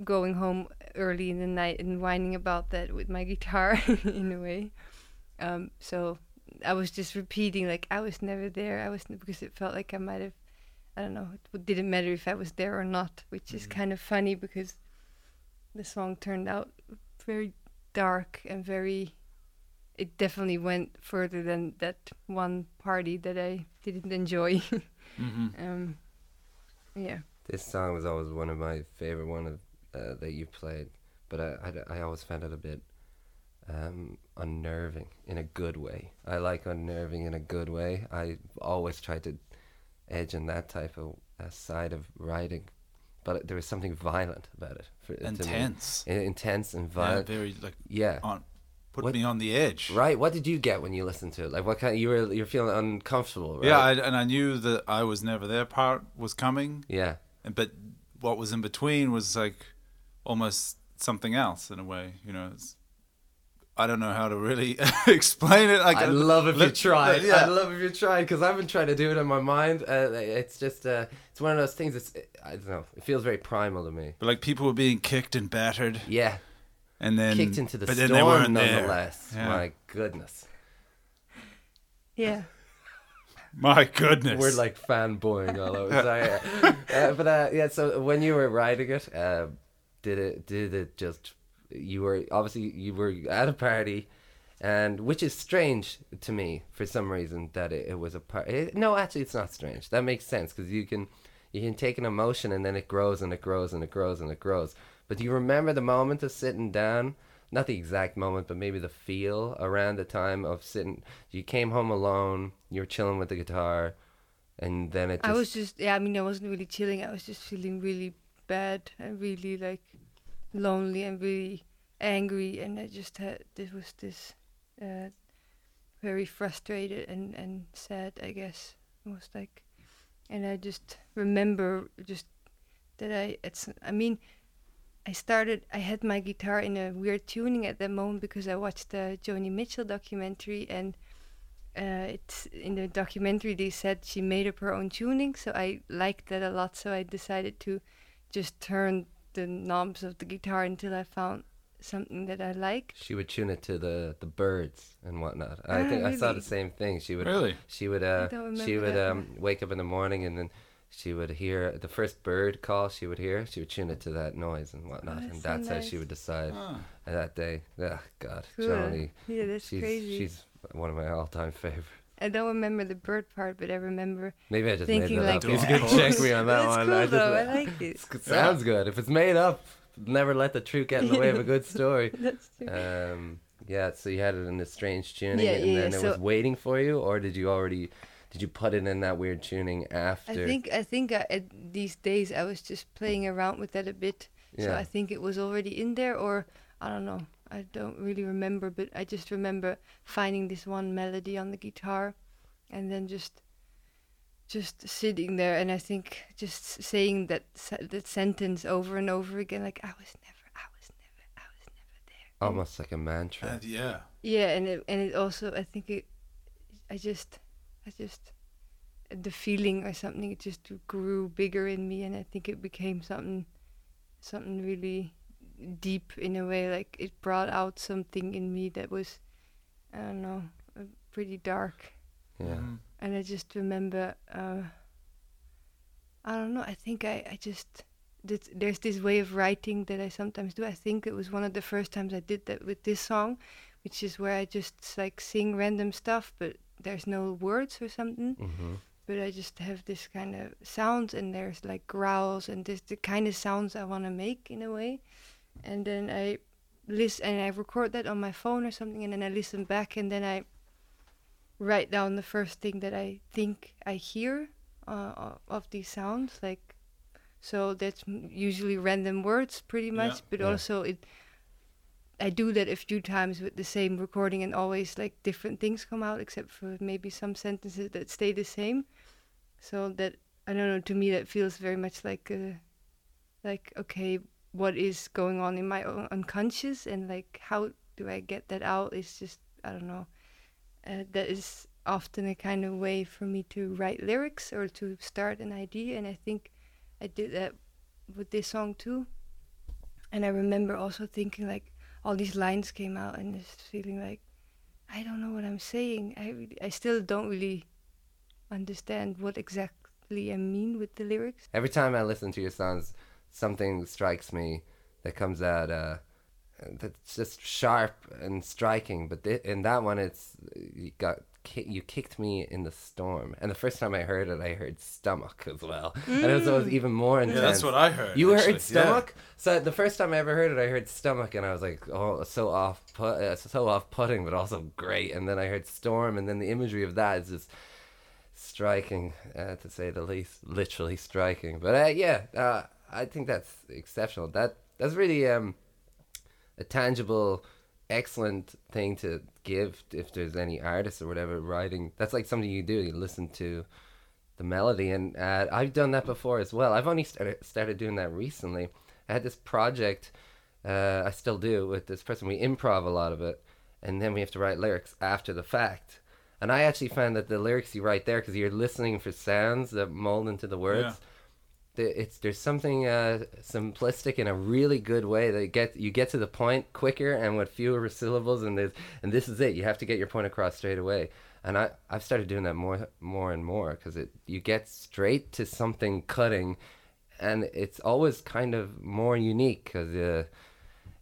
going home early in the night and whining about that with my guitar in a way. Um, so I was just repeating like I was never there. I was because it felt like I might have. I don't know. It didn't matter if I was there or not, which is Mhm. kind of funny because the song turned out very dark and very. It definitely went further than that one party that I didn't enjoy. hmm um, yeah. This song was always one of my favorite one of uh, that you played, but I, I, I always found it a bit um, unnerving in a good way. I like unnerving in a good way. I always try to edge in that type of uh, side of writing, but there was something violent about it. For, to me. Intense. I- intense and Yeah, violent. very like Yeah. on, put What- me on the edge. Right. What did you get when you listened to it? Like, what kind? You were you're feeling uncomfortable, right? Yeah, I, and I knew that I was never there part was coming, yeah. and but what was in between was like almost something else in a way. You know, it's, I don't know how to really explain it. Like, I'd love if you tried. Yeah, I'd love if you tried because I've been trying to do it in my mind. Uh, it's just uh, it's one of those things. It's I don't know. It feels very primal to me. but like people were being kicked and battered, Yeah, and then kicked into the but storm then they weren't there. nonetheless. Yeah. My goodness, Yeah. My goodness, we're like fanboying all over. Sorry. uh, but uh, yeah, so when you were writing it, uh, did it did it just you were obviously you were at a party. And which is strange to me for some reason that it, it was a part. It, no, actually, it's not strange. That makes sense because you can you can take an emotion and then it grows and it grows and it grows and it grows. But do you remember the moment of sitting down? Not the exact moment, but maybe the feel around the time of sitting. You came home alone. You were chilling with the guitar, and then it. Just, I was just yeah. I mean, I wasn't really chilling. I was just feeling really bad and really like lonely and really angry. And I just had this was this uh, very frustrated and and sad. I guess it was like, and I just remember just that I it's. I mean. I started. I had my guitar in a weird tuning at that moment because I watched the Joni Mitchell documentary, and uh, it's in the documentary they said she made up her own tuning so i liked that a lot so i decided to just turn the knobs of the guitar until i found something that i like. She would tune it to the the birds and whatnot. I Ah, think I saw the same thing. She would really. she would uh she would um wake up in the morning and then she would hear the first bird call she would hear she would tune it to that noise and whatnot Oh, and that's so that's how she would decide that day. Oh god Cool. Joni yeah that's she's crazy. she's one of my all-time favorite. I don't remember the bird part but i remember maybe I just Thinking made that like up. You this. can check me on that that's one. cool I just, though. I like it. It sounds good. If it's made up never let the truth get in the way of a good story. That's true. Um, yeah, so you had it in a strange tuning, Yeah, and yeah, then yeah, it was waiting for you, or did you already, did you put it in that weird tuning after? i think i think I, at these days i was just playing around with that a bit. So i think it was already in there or i don't know. I don't really remember but i just remember finding this one melody on the guitar and then just just sitting there. And i think just saying that that sentence over and over again like i was never i was never i was never there. Almost like a mantra. And yeah, yeah and it, and it also i think it i just i just the feeling or something it just grew bigger in me and i think it became something something really deep in a way like it brought out something in me that was i don't know uh, pretty dark yeah, Mhm. and I just remember, uh, I don't know. I think I, I just did. There's this way of writing that I sometimes do. I think it was one of the first times I did that with this song, which is where I just like sing random stuff, but there's no words or something. hmm But I just have this kind of sounds, and there's like growls, and this the kind of sounds I want to make in a way. And then I listen, and I record that on my phone or something, and then I listen back, and then I write down the first thing that I think I hear uh, of these sounds. Like, so that's usually random words, pretty Yeah. much. But Yeah. also it, I do that a few times with the same recording, and always like different things come out, except for maybe some sentences that stay the same. So that I don't know. To me, that feels very much like a, like okay, what is going on in my own unconscious, and like how do I get that out? It's just I don't know uh, that is often a kind of way for me to write lyrics or to start an idea and i think i did that with this song too and I remember also thinking like all these lines came out and just feeling like I don't know what I'm saying. I really, I still don't really understand what exactly I mean with the lyrics. Every time I listen to your songs, something strikes me that comes out uh, that's just sharp and striking. But th- in that one, it's you got ki- you kicked me in the storm, and the first time I heard it, I heard stomach as well, and it was, it was even more intense. Yeah, that's what I heard. You actually. heard stomach. So the first time I ever heard it, I heard stomach, and I was like, "Oh, so off, put, uh, so off-putting, but also great." And then I heard storm, and then the imagery of that is just striking, uh, to say the least. Literally striking. But uh, yeah, uh, I think that's exceptional. That that's really um, a tangible, excellent thing to give if there's any artists or whatever writing. That's like something you do. You listen to the melody, and uh, I've done that before as well. I've only started started doing that recently. I had this project. Uh, I still do with this person. We improv a lot of it, and then we have to write lyrics after the fact. And I actually found that the lyrics you write there, because you're listening for sounds that mold into the words, Yeah. It's there's something uh, simplistic in a really good way that get you get to the point quicker and with fewer syllables, and there's and this is it. You have to get your point across straight away. And I I've started doing that more more and more because it you get straight to something cutting, and it's always kind of more unique because. Uh,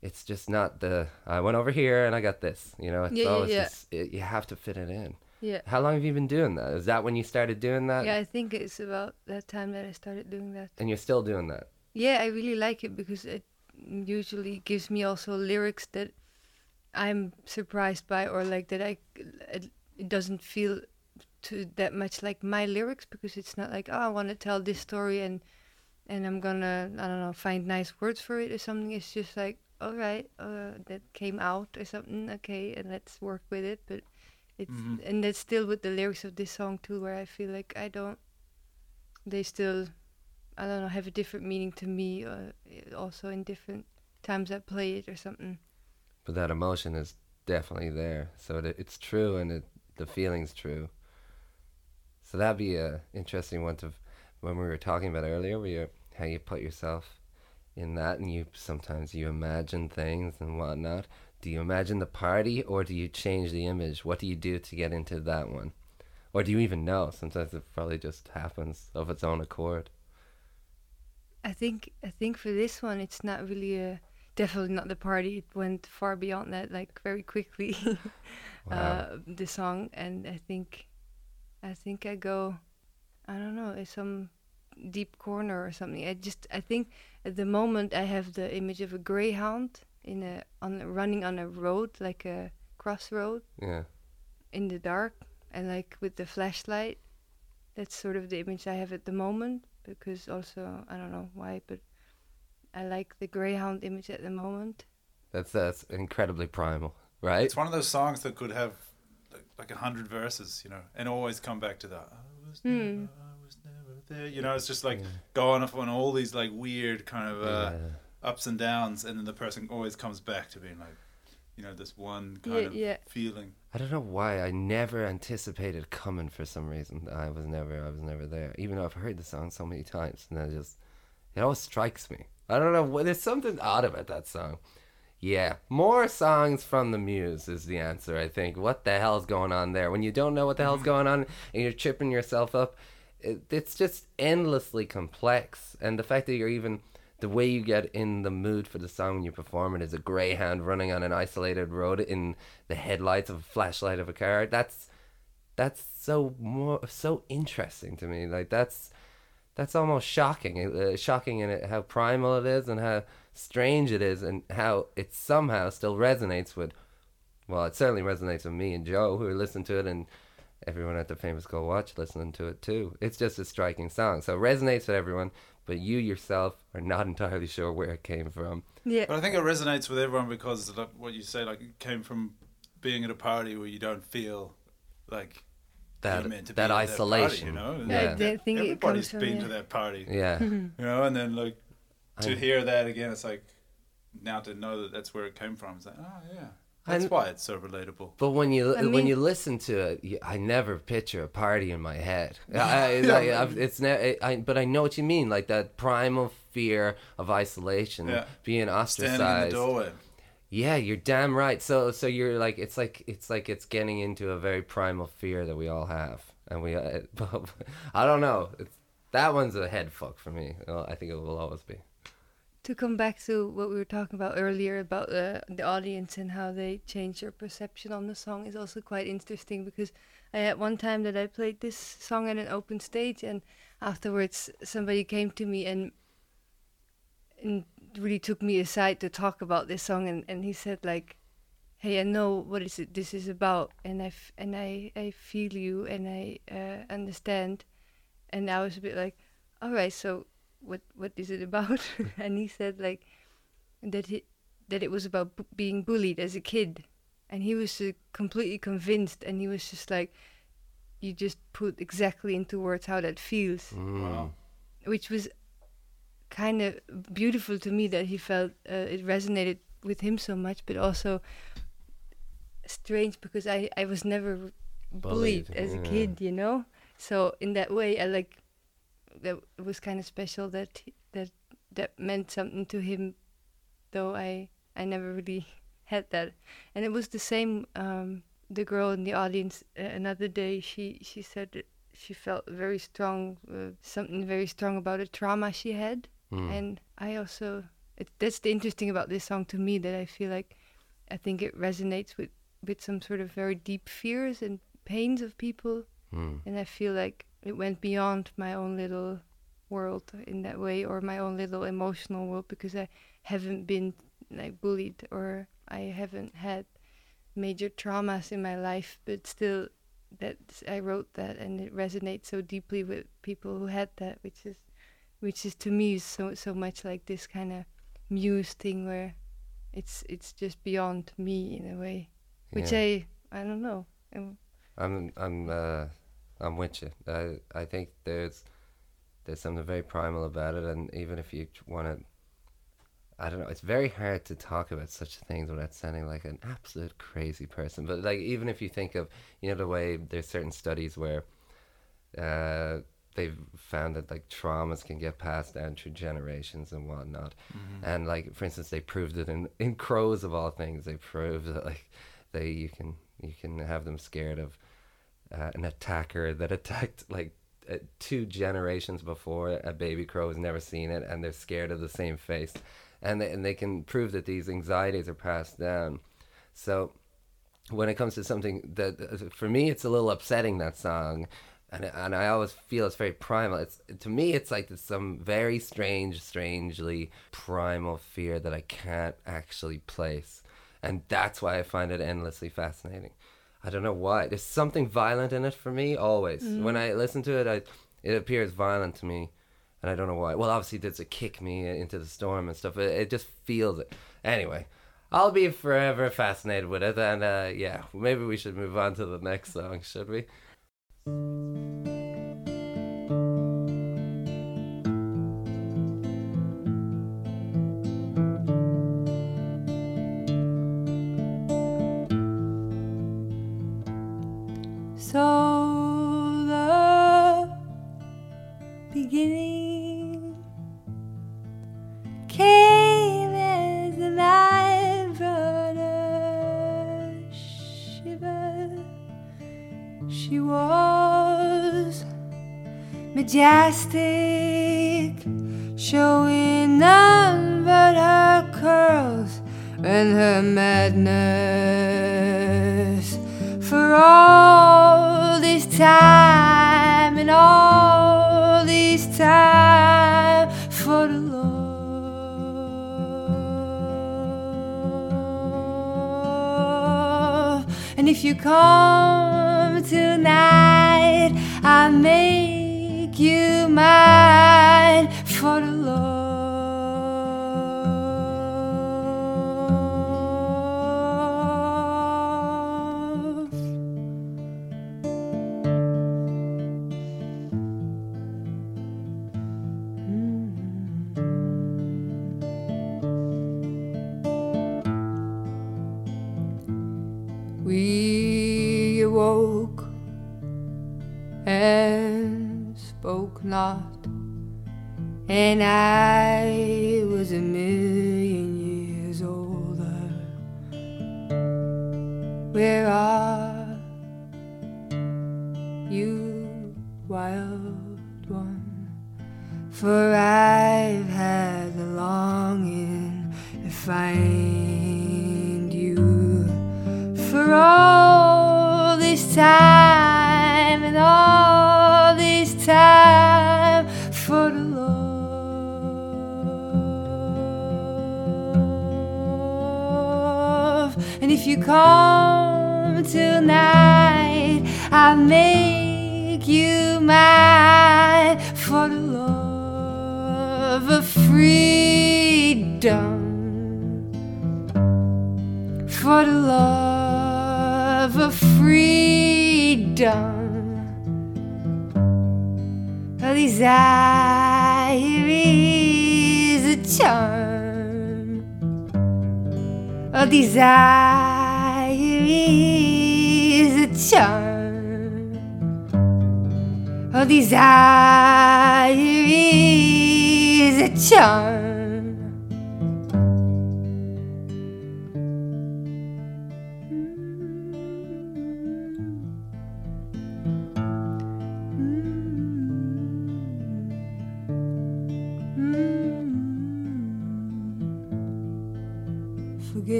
it's just not the I went over here and I got this. You know, it's Yeah, yeah, always yeah. just it, you have to fit it in. Yeah. How long have you been doing that? Is that when you started doing that? Yeah, I think it's about that time that I started doing that. And you're still doing that. Yeah, I really like it because it usually gives me also lyrics that I'm surprised by or like that I it, it doesn't feel to that much like my lyrics because it's not like oh I want to tell this story and and I'm gonna I don't know find nice words for it or something. It's just like all right, uh, that came out or something. Okay, and let's work with it. But it's Mhm. and that's still with the lyrics of this song too, where I feel like I don't. They still, I don't know, have a different meaning to me. Or also in different times I play it or something. but that emotion is definitely there. So it, it's true, and it, the feeling's true. So that'd be a interesting one to, when we were talking about earlier, where you, how you put yourself in that, and you sometimes you imagine things and whatnot. Do you imagine the party, or do you change the image? What do you do to get into that one, or do you even know? Sometimes it probably just happens of its own accord. I think I think for this one, it's not really a definitely not the party. It went far beyond that, like very quickly. Wow. uh, the song, and I think, I think I go, I don't know, it's some deep corner or something. I just I think at the moment I have the image of a greyhound in a on running on a road like a crossroad yeah. in the dark and like with the flashlight. That's sort of the image I have at the moment because also I don't know why, but I like the greyhound image at the moment. That's that's incredibly primal, right? It's one of those songs that could have like, like a hundred verses, you know, and always come back to that. I was never, Hmm. I was never there. You know, it's just like going off on all these like weird kind of uh, Yeah. Ups and downs, and then the person always comes back to being like, you know, this one kind Yeah, of yeah. feeling. I don't know why I never anticipated coming for some reason. I was never, I was never there. Even though I've heard the song so many times, and it just, it always strikes me. I don't know. what- There's something odd about that song. Yeah, more songs from the Muse is the answer. I think. What the hell's going on there? When you don't know what the hell's mm-hmm. going on and you're tripping yourself up, it, it's just endlessly complex. And the fact that you're even the way you get in the mood for the song when you perform it is a greyhound running on an isolated road in the headlights of a flashlight of a car. That's that's so more so interesting to me. Like that's that's almost shocking. Uh, shocking in it how primal it is and how strange it is and how it somehow still resonates with. Well, it certainly resonates with me and Joe who listen to it and everyone at the famous Go Watch listening to it too. It's just a striking song. So it resonates with everyone, but you yourself are not entirely sure where it came from. Yeah, But I think it resonates with everyone because like what you say, like it came from being at a party where you don't feel like That you're meant to that be at isolation. party, you know, Yeah. I d- think it everybody's comes from been yeah. to that party, Yeah. you know, and then like to I- hear that again, it's like now to know that that's where it came from. It's like, oh yeah, That's And- why it's so relatable. But when you I when you listen to it, you, I never picture a party in my head. I, I, Yeah, I, I've- it's ne- I, but I know what you mean, like that primal fear of isolation, Yeah. being Standing in the ostracized. doorway. Yeah, you're damn right. So so you're like it's like it's like it's getting into a very primal fear that we all have, and we. Uh, I don't know. It's, that one's a head fuck for me. I think it will always be. To come back to what we were talking about earlier about uh, the audience and how they change their perception on the song is also quite interesting because I had one time that I played this song at an open stage and afterwards somebody came to me and and really took me aside to talk about this song and, and he said like hey I know what is it this is about and I f- and I, I feel you and I uh, understand. And I was a bit like all right so what what is it about? And he said like that he that it was about b- being bullied as a kid. And he was uh, completely convinced. And he was just like you just put exactly into words how that feels. Mm. Wow. which was kind of beautiful to me that he felt uh, it resonated with him so much but also strange because i i was never bullied, Bullied, as a kid you know? So in that way i like that it was kind of special that he- that that meant something to him though i i never really had that and it was the same um the girl in the audience uh, another day she she said that she felt very strong uh, something very strong about a trauma she had Mm. and I also it, that's the interesting about this song to me that I feel like I think it resonates with with some sort of very deep fears and pains of people Mm. and I feel like it went beyond my own little world in that way or my own little emotional world because I haven't been like bullied or I haven't had major traumas in my life but still that I wrote that and it resonates so deeply with people who had that which is which is to me so so much like this kind of muse thing where it's it's just beyond me in a way which Yeah. I I don't know Um, I'm I'm uh, I'm with you. I I think there's there's something very primal about it, and even if you want to, I don't know, it's very hard to talk about such things without sounding like an absolute crazy person. But like even if you think of you know the way there's certain studies where uh, they've found that like traumas can get passed down through generations and whatnot. And like for instance, they proved it in in crows of all things. They proved that like they you can you can have them scared of uh, an attacker that attacked like uh, two generations before a baby crow has never seen it and they're scared of the same face. And they, and they can prove that these anxieties are passed down so when it comes to something that uh, for me it's a little upsetting that song. And and I always feel it's very primal. It's to me it's like some very strange strangely primal fear that I can't actually place. And that's why I find it endlessly fascinating I don't know why there's something violent in it for me always when I listen to it I it appears violent to me and I don't know why. Well, obviously, there's a kick me into the storm and stuff. It, it just feels it. Anyway, I'll be forever fascinated with it. And uh, yeah, maybe we should move on to the next song, should we? Majestic, showing none but her curls and her madness. For all this time and all this time for the love. And if you come tonight, I make you for and I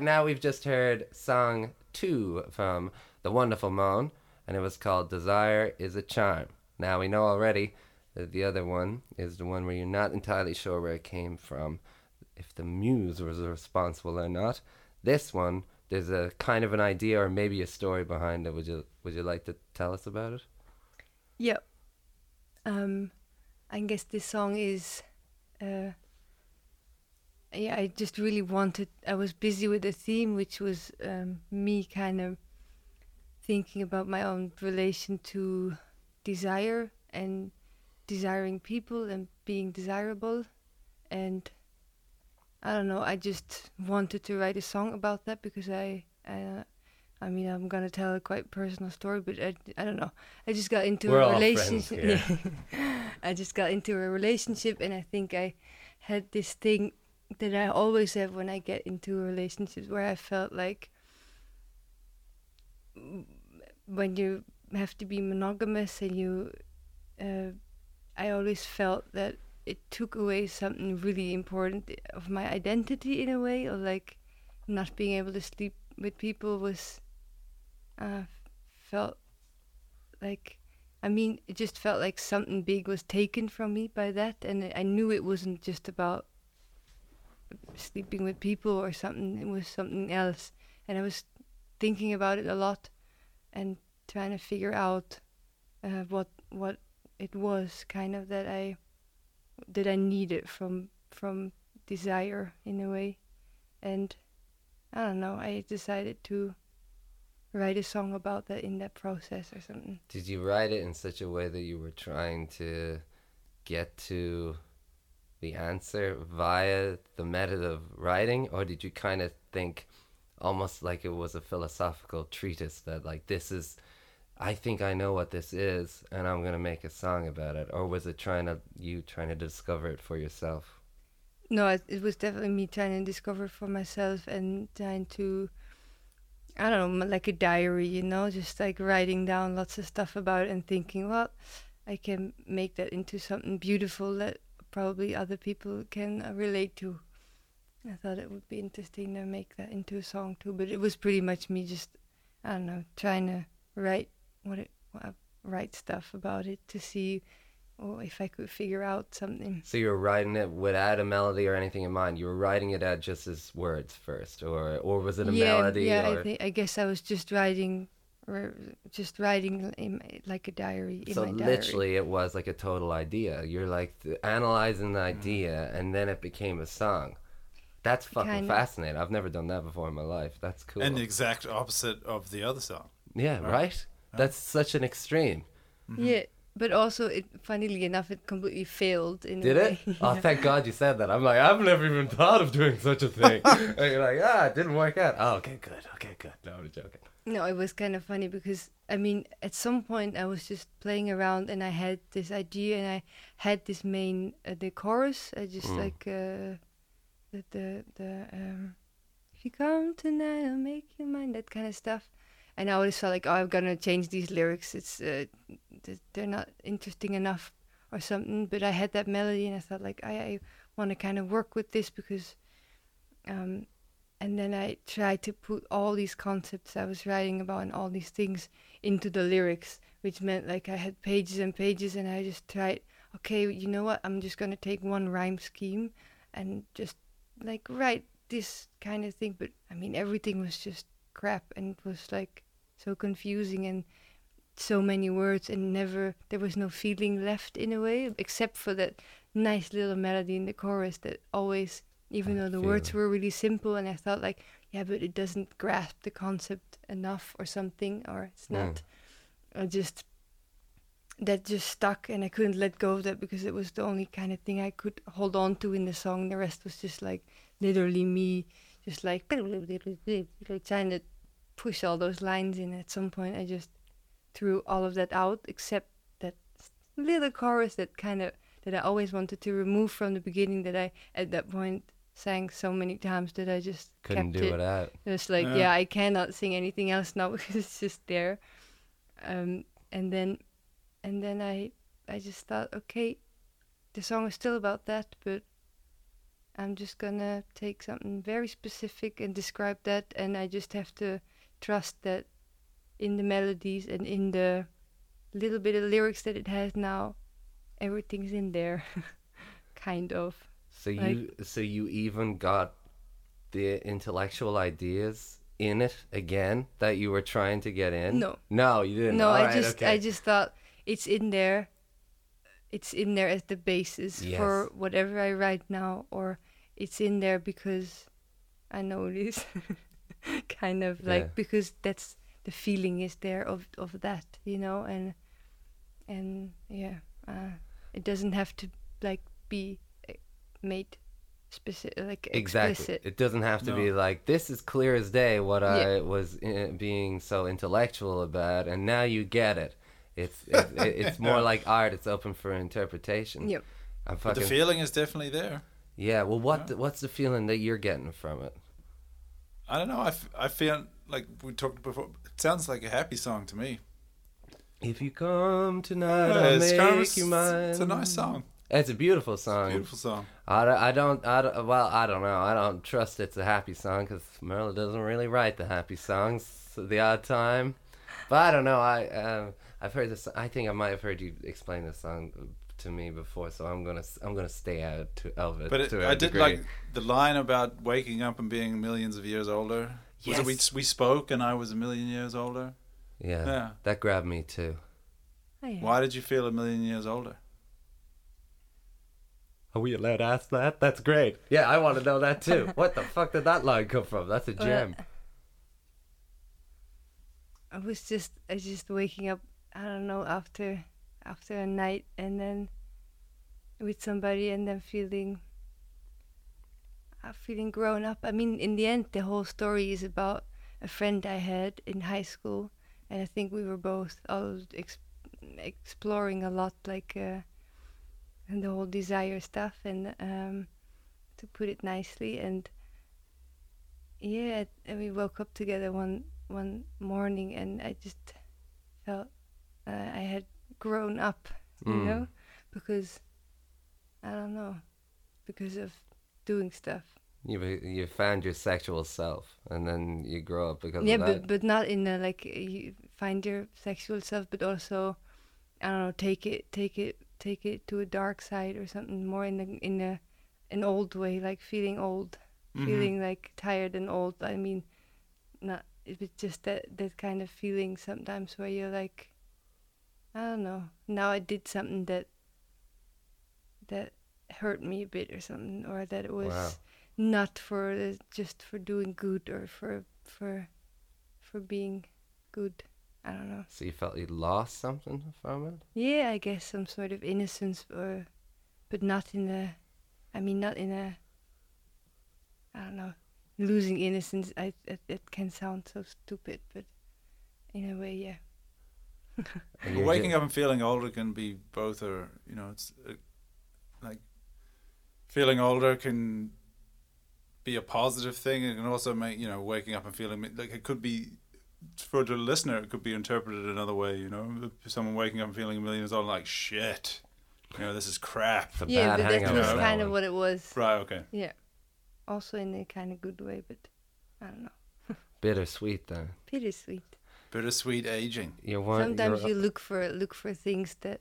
right, now we've just heard song two from the wonderful Moan, and it was called Desire is a Charm. Now we know already that the other one is the one where you're not entirely sure where it came from, if the muse was responsible or not. This one, there's a kind of an idea or maybe a story behind it. Would you would you like to tell us about it? Yeah. Um, I guess this song is, uh, yeah, I just really wanted. I was busy with the theme, which was um, me kind of thinking about my own relation to desire and desiring people and being desirable, and I don't know. I just wanted to write a song about that because I, I, I mean, I'm gonna tell a quite personal story, but I, I don't know. I just got into We're a relationship. I just got into a relationship, and I think I had this thing that I always have when I get into relationships where I felt like when you have to be monogamous and you, uh, I always felt that it took away something really important of my identity in a way, or like not being able to sleep with people was, uh, felt like I mean, it just felt like something big was taken from me by that, and I knew it wasn't just about sleeping with people or something. It was something else, and I was thinking about it a lot, and trying to figure out uh, what what it was, kind of that I that I needed from from desire in a way, and I don't know. I decided to write a song about that in that process or something. Did you write it in such a way that you were trying to get to the answer via the method of writing, or did you kind of think almost like it was a philosophical treatise that, like, this is, I think I know what this is, and I'm gonna make a song about it, or was it trying to you trying to discover it for yourself? No, it, it was definitely me trying to discover for myself and trying to, I don't know, like a diary, you know, just like writing down lots of stuff about and thinking, well, I can make that into something beautiful that probably other people can uh, relate to. I thought it would be interesting to make that into a song too, but it was pretty much me just, I don't know, trying to write what it, uh, write stuff about it to see or if I could figure out something. So you were writing it without a melody or anything in mind. You were writing it out just as words first, or or was it a yeah, melody? yeah. or... I think I guess I was just writing, or just writing in like a diary. In so my diary. literally, it was like a total idea. You're like th- analyzing the mm-hmm. idea, and then it became a song. That's fucking Kinda. fascinating. I've never done that before in my life. That's cool. And the exact opposite of the other song. yeah, Right. right. That's such an extreme. Yeah, but also, it funnily enough, it completely failed. In Did it? way. Oh, thank God you said that. I'm like, I've never even thought of doing such a thing. and you're like, ah, it didn't work out. Oh, okay, good. Okay, good. No, I'm joking. No, it was kind of funny because I mean, at some point I was just playing around and I had this idea and I had this main uh, the chorus. I just Mm. like uh, the the the um, if you come tonight, I'll make you mine. That kind of stuff. And I always felt like, oh, I'm gonna change these lyrics. It's uh, they're not interesting enough or something. But I had that melody and I thought like, I, I want to kind of work with this because um, and then I tried to put all these concepts I was writing about and all these things into the lyrics, which meant like I had pages and pages, and I just tried, okay, you know what? I'm just gonna take one rhyme scheme and just like write this kind of thing. But I mean, everything was just crap, and it was like so confusing and so many words, and never there was no feeling left in a way, except for that nice little melody in the chorus that always even I though the words were really simple and I thought like yeah but it doesn't grasp the concept enough or something or it's Mm. not. I just that just stuck and I couldn't let go of that because it was the only kind of thing I could hold on to in the song. The rest was just like literally me just like trying to push all those lines in at some point I just threw all of that out except that little chorus that kind of that I always wanted to remove from the beginning that I at that point sang so many times that I just Couldn't kept do it out. it was like, Yeah. yeah. I cannot sing anything else now because it's just there. Um, and then, and then I, I just thought, okay, the song is still about that, but I'm just gonna take something very specific and describe that, and I just have to trust that in the melodies and in the little bit of lyrics that it has now, everything's in there, kind of. So Like- you, so you even got the intellectual ideas in it again that you were trying to get in. No. no, you didn't. No, All I right, just okay. I just thought it's in there. It's in there as the basis for whatever I write now, or it's in there because I know this kind of like Yeah. because that's the feeling is there of of that, you know, and and yeah, uh, it doesn't have to like be uh, made specific like exactly. explicit. It doesn't have to be like this is clear as day what Yeah. I was uh, being so intellectual about, and now you get it. It's it's, it's more like art. It's open for interpretation. Yep. I'm But the feeling is definitely there. yeah. Well, what Yeah. the, what's the feeling that you're getting from it? I don't know. I, f- I feel like we talked before. It sounds like a happy song to me. If you come tonight, Yeah, I'll it's make kind of- you it's- mine. It's a nice song. It's a beautiful song. Beautiful song. I, don't- I don't, I don't, well, I don't know. I don't trust it's a happy song because Merle doesn't really write the happy songs the odd time. But I don't know. I, um, I've heard this. I think I might have heard you explain this song to me before, so I'm gonna, I'm gonna stay out to, of it. But it, to a I did degree. like the line about waking up and being millions of years older. Was it we, we spoke and I was a million years older? yeah, Yeah. that grabbed me too. Oh, yeah. Why did you feel a million years older? Are we allowed to ask that? That's great. Yeah, I want to know that too. what the fuck did that line come from? That's a Well, gem. I was just I was just waking up I don't know after after a night and then with somebody and then feeling uh, feeling grown up. I mean in the end the whole story is about a friend I had in high school and I think we were both all ex- exploring a lot like uh, and the whole desire stuff and um to put it nicely and yeah and we woke up together one one morning and I just felt uh, I had grown up, you Mm. know, because I don't know, because of doing stuff. You you found your sexual self, and then you grow up because yeah, of that. but but not in a like you find your sexual self, but also I don't know, take it take it take it to a dark side or something more in the in a an old way, like feeling old, Mhm. feeling like tired and old. I mean, not it was just that that kind of feeling sometimes where you're like, I don't know. Now I did something that that hurt me a bit or something, or that it was Wow. not for the, just for doing good or for for for being good. I don't know. So you felt you lost something from it? Yeah, I guess some sort of innocence, or but not in a. I mean, not in a. I don't know. Losing innocence. I it, it can sound so stupid, but in a way, yeah. And But you're waking ju- up and feeling older can be both, or you know, it's uh, like feeling older can be a positive thing. It can also make you know waking up and feeling like it could be for the listener. It could be interpreted another way. You know, someone waking up and feeling a million years old, like shit. You know, this is crap. It's a yeah, bad but that was kind of what it was. Right. Okay. Yeah. Also in a kind of good way, but I don't know. bittersweet then. Bittersweet. Bittersweet aging. You're one. Sometimes you're, look for look for things that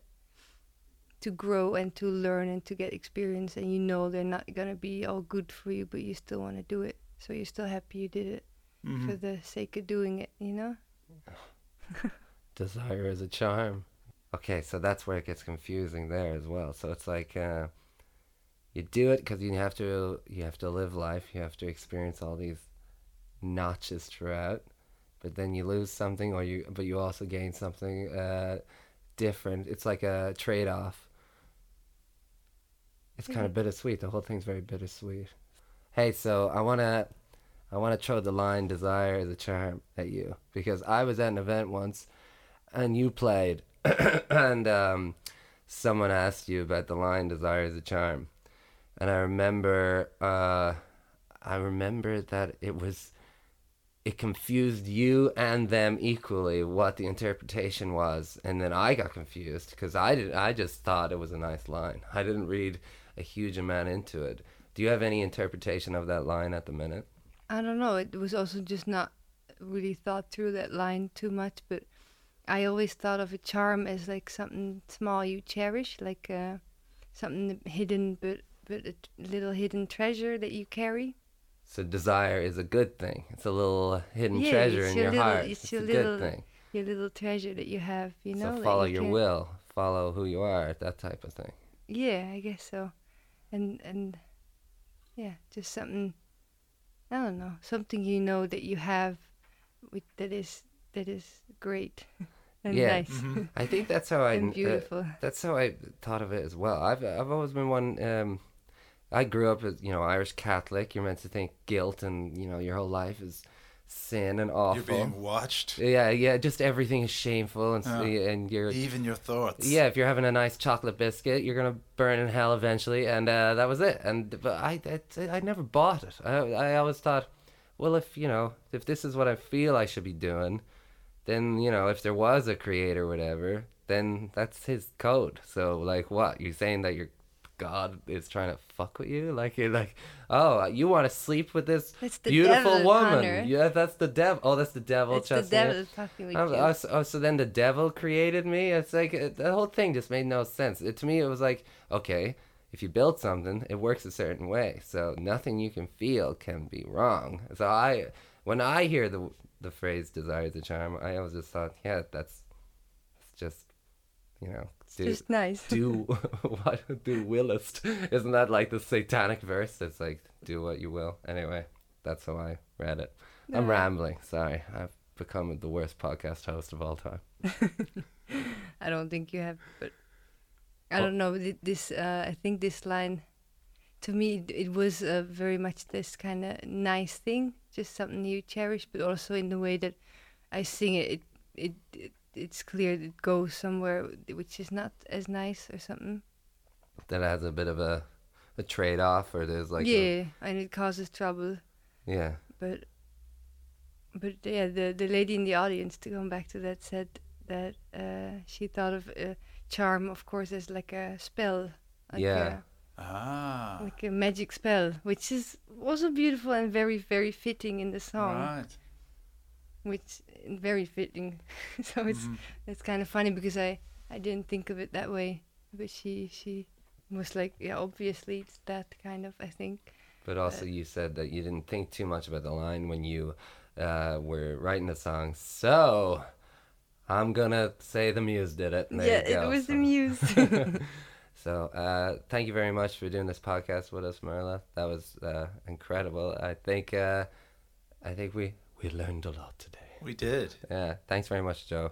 to grow and to learn and to get experience, and you know they're not gonna be all good for you, but you still want to do it. So you're still happy you did it Mhm. for the sake of doing it. You know? desire is a charm. Okay, so that's where it gets confusing there as well. So it's like uh, you do it because you have to you have to live life. You have to experience all these notches throughout, but then you lose something, or you but you also gain something uh, different. It's like a trade off. It's kind of bittersweet. The whole thing's very bittersweet. Hey, so I wanna I wanna throw the line "desire is a charm" at you because I was at an event once and you played and um, someone asked you about the line desire is a charm and i remember uh, i remember that it was it confused you and them equally what the interpretation was and then i got confused because i did i just thought it was a nice line i didn't read a huge amount into it do you have any interpretation of that line at the minute I don't know. It was also just not really thought through that line too much, but I always thought of a charm as like something small you cherish, like uh, something hidden, but but a little hidden treasure that you carry. So desire is a good thing it's a little hidden Yeah, treasure in your your little- heart it's it's, your a little, good thing Your little treasure that you have, you know. so follow you your can- will follow who you are that type of thing Yeah, I guess so. And and yeah, just something I don't know, something you know that you have with that is that is great and Yeah. nice Mhm. i think that's how i and uh, beautiful. that's how i thought of it as well i've i've always been one um i grew up as you know irish catholic you're meant to think guilt and you know your whole life is sin and awful You're being watched. yeah yeah just everything is shameful and Yeah. and you're Even your thoughts. Yeah, if you're having a nice chocolate biscuit, you're gonna burn in hell eventually, and uh, that was it. And but I, I, I never bought it. I, I always thought, well, if you know, if this is what I feel I should be doing, then you know, if there was a creator, or whatever, then that's his code. So like, what you're saying that your God is trying to fuck with you? Like you're like, oh, you want to sleep with this beautiful woman? Yeah, that's the devil. Oh, that's the devil. It's the devil fucking with Oh, you. oh, so, oh, so then the devil created me? It's like uh, the whole thing just made no sense. It, to me, it was like, okay, if you build something, it works a certain way. So nothing you can feel can be wrong. So I, when I hear the the phrase "desire is a charm," I always just thought, yeah, that's, it's just, you know, do just nice. do what do willest. Isn't that like the satanic verse? It's like do what you will. Anyway, that's how I read it. I'm rambling. Sorry, I've become the worst podcast host of all time. I don't think you have, but I don't know. This uh, I think this line, to me, it, it was uh, very much this kind of nice thing, just something you cherish, but also in the way that I sing it, it it, it it's clear it goes somewhere which is not as nice or something. That has a bit of a a trade off, or there's like a- yeah, and it causes trouble. yeah, But but yeah, the the lady in the audience to come back to that said that uh, she thought of a charm, of course, as like a spell, like Yeah. Ah. like a magic spell, which is also beautiful and very very fitting in the song, Right. Which very fitting. so it's Mhm. it's kind of funny because I I didn't think of it that way. but she she was like, yeah, obviously it's that kind of. I think. But also, you said that you didn't think too much about the line when you uh, were writing the song. So, I'm gonna say the muse did it. There yeah, you go. it was So- the muse. So, uh, thank you very much for doing this podcast with us, Marla. That was uh, incredible. I think, uh, I think we we learned a lot today. We did. Yeah, thanks very much, Joe.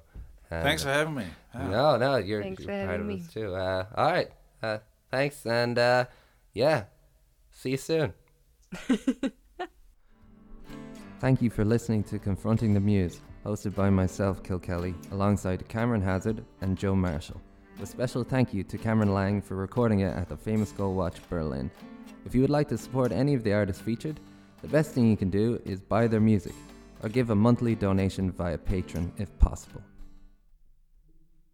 And, Thanks for having me. Wow. No, no, you're, Thanks you're part of me. us too. Uh, all right, uh, thanks, and uh, yeah, see you soon. Thank you for listening to Confronting the Muse, hosted by myself, Kilkelly, alongside Cameron Hazard and Joe Marshall. A special thank you to Cameron Lang for recording it at the famous Gold Watch Berlin. If you would like to support any of the artists featured, the best thing you can do is buy their music or give a monthly donation via Patreon if possible.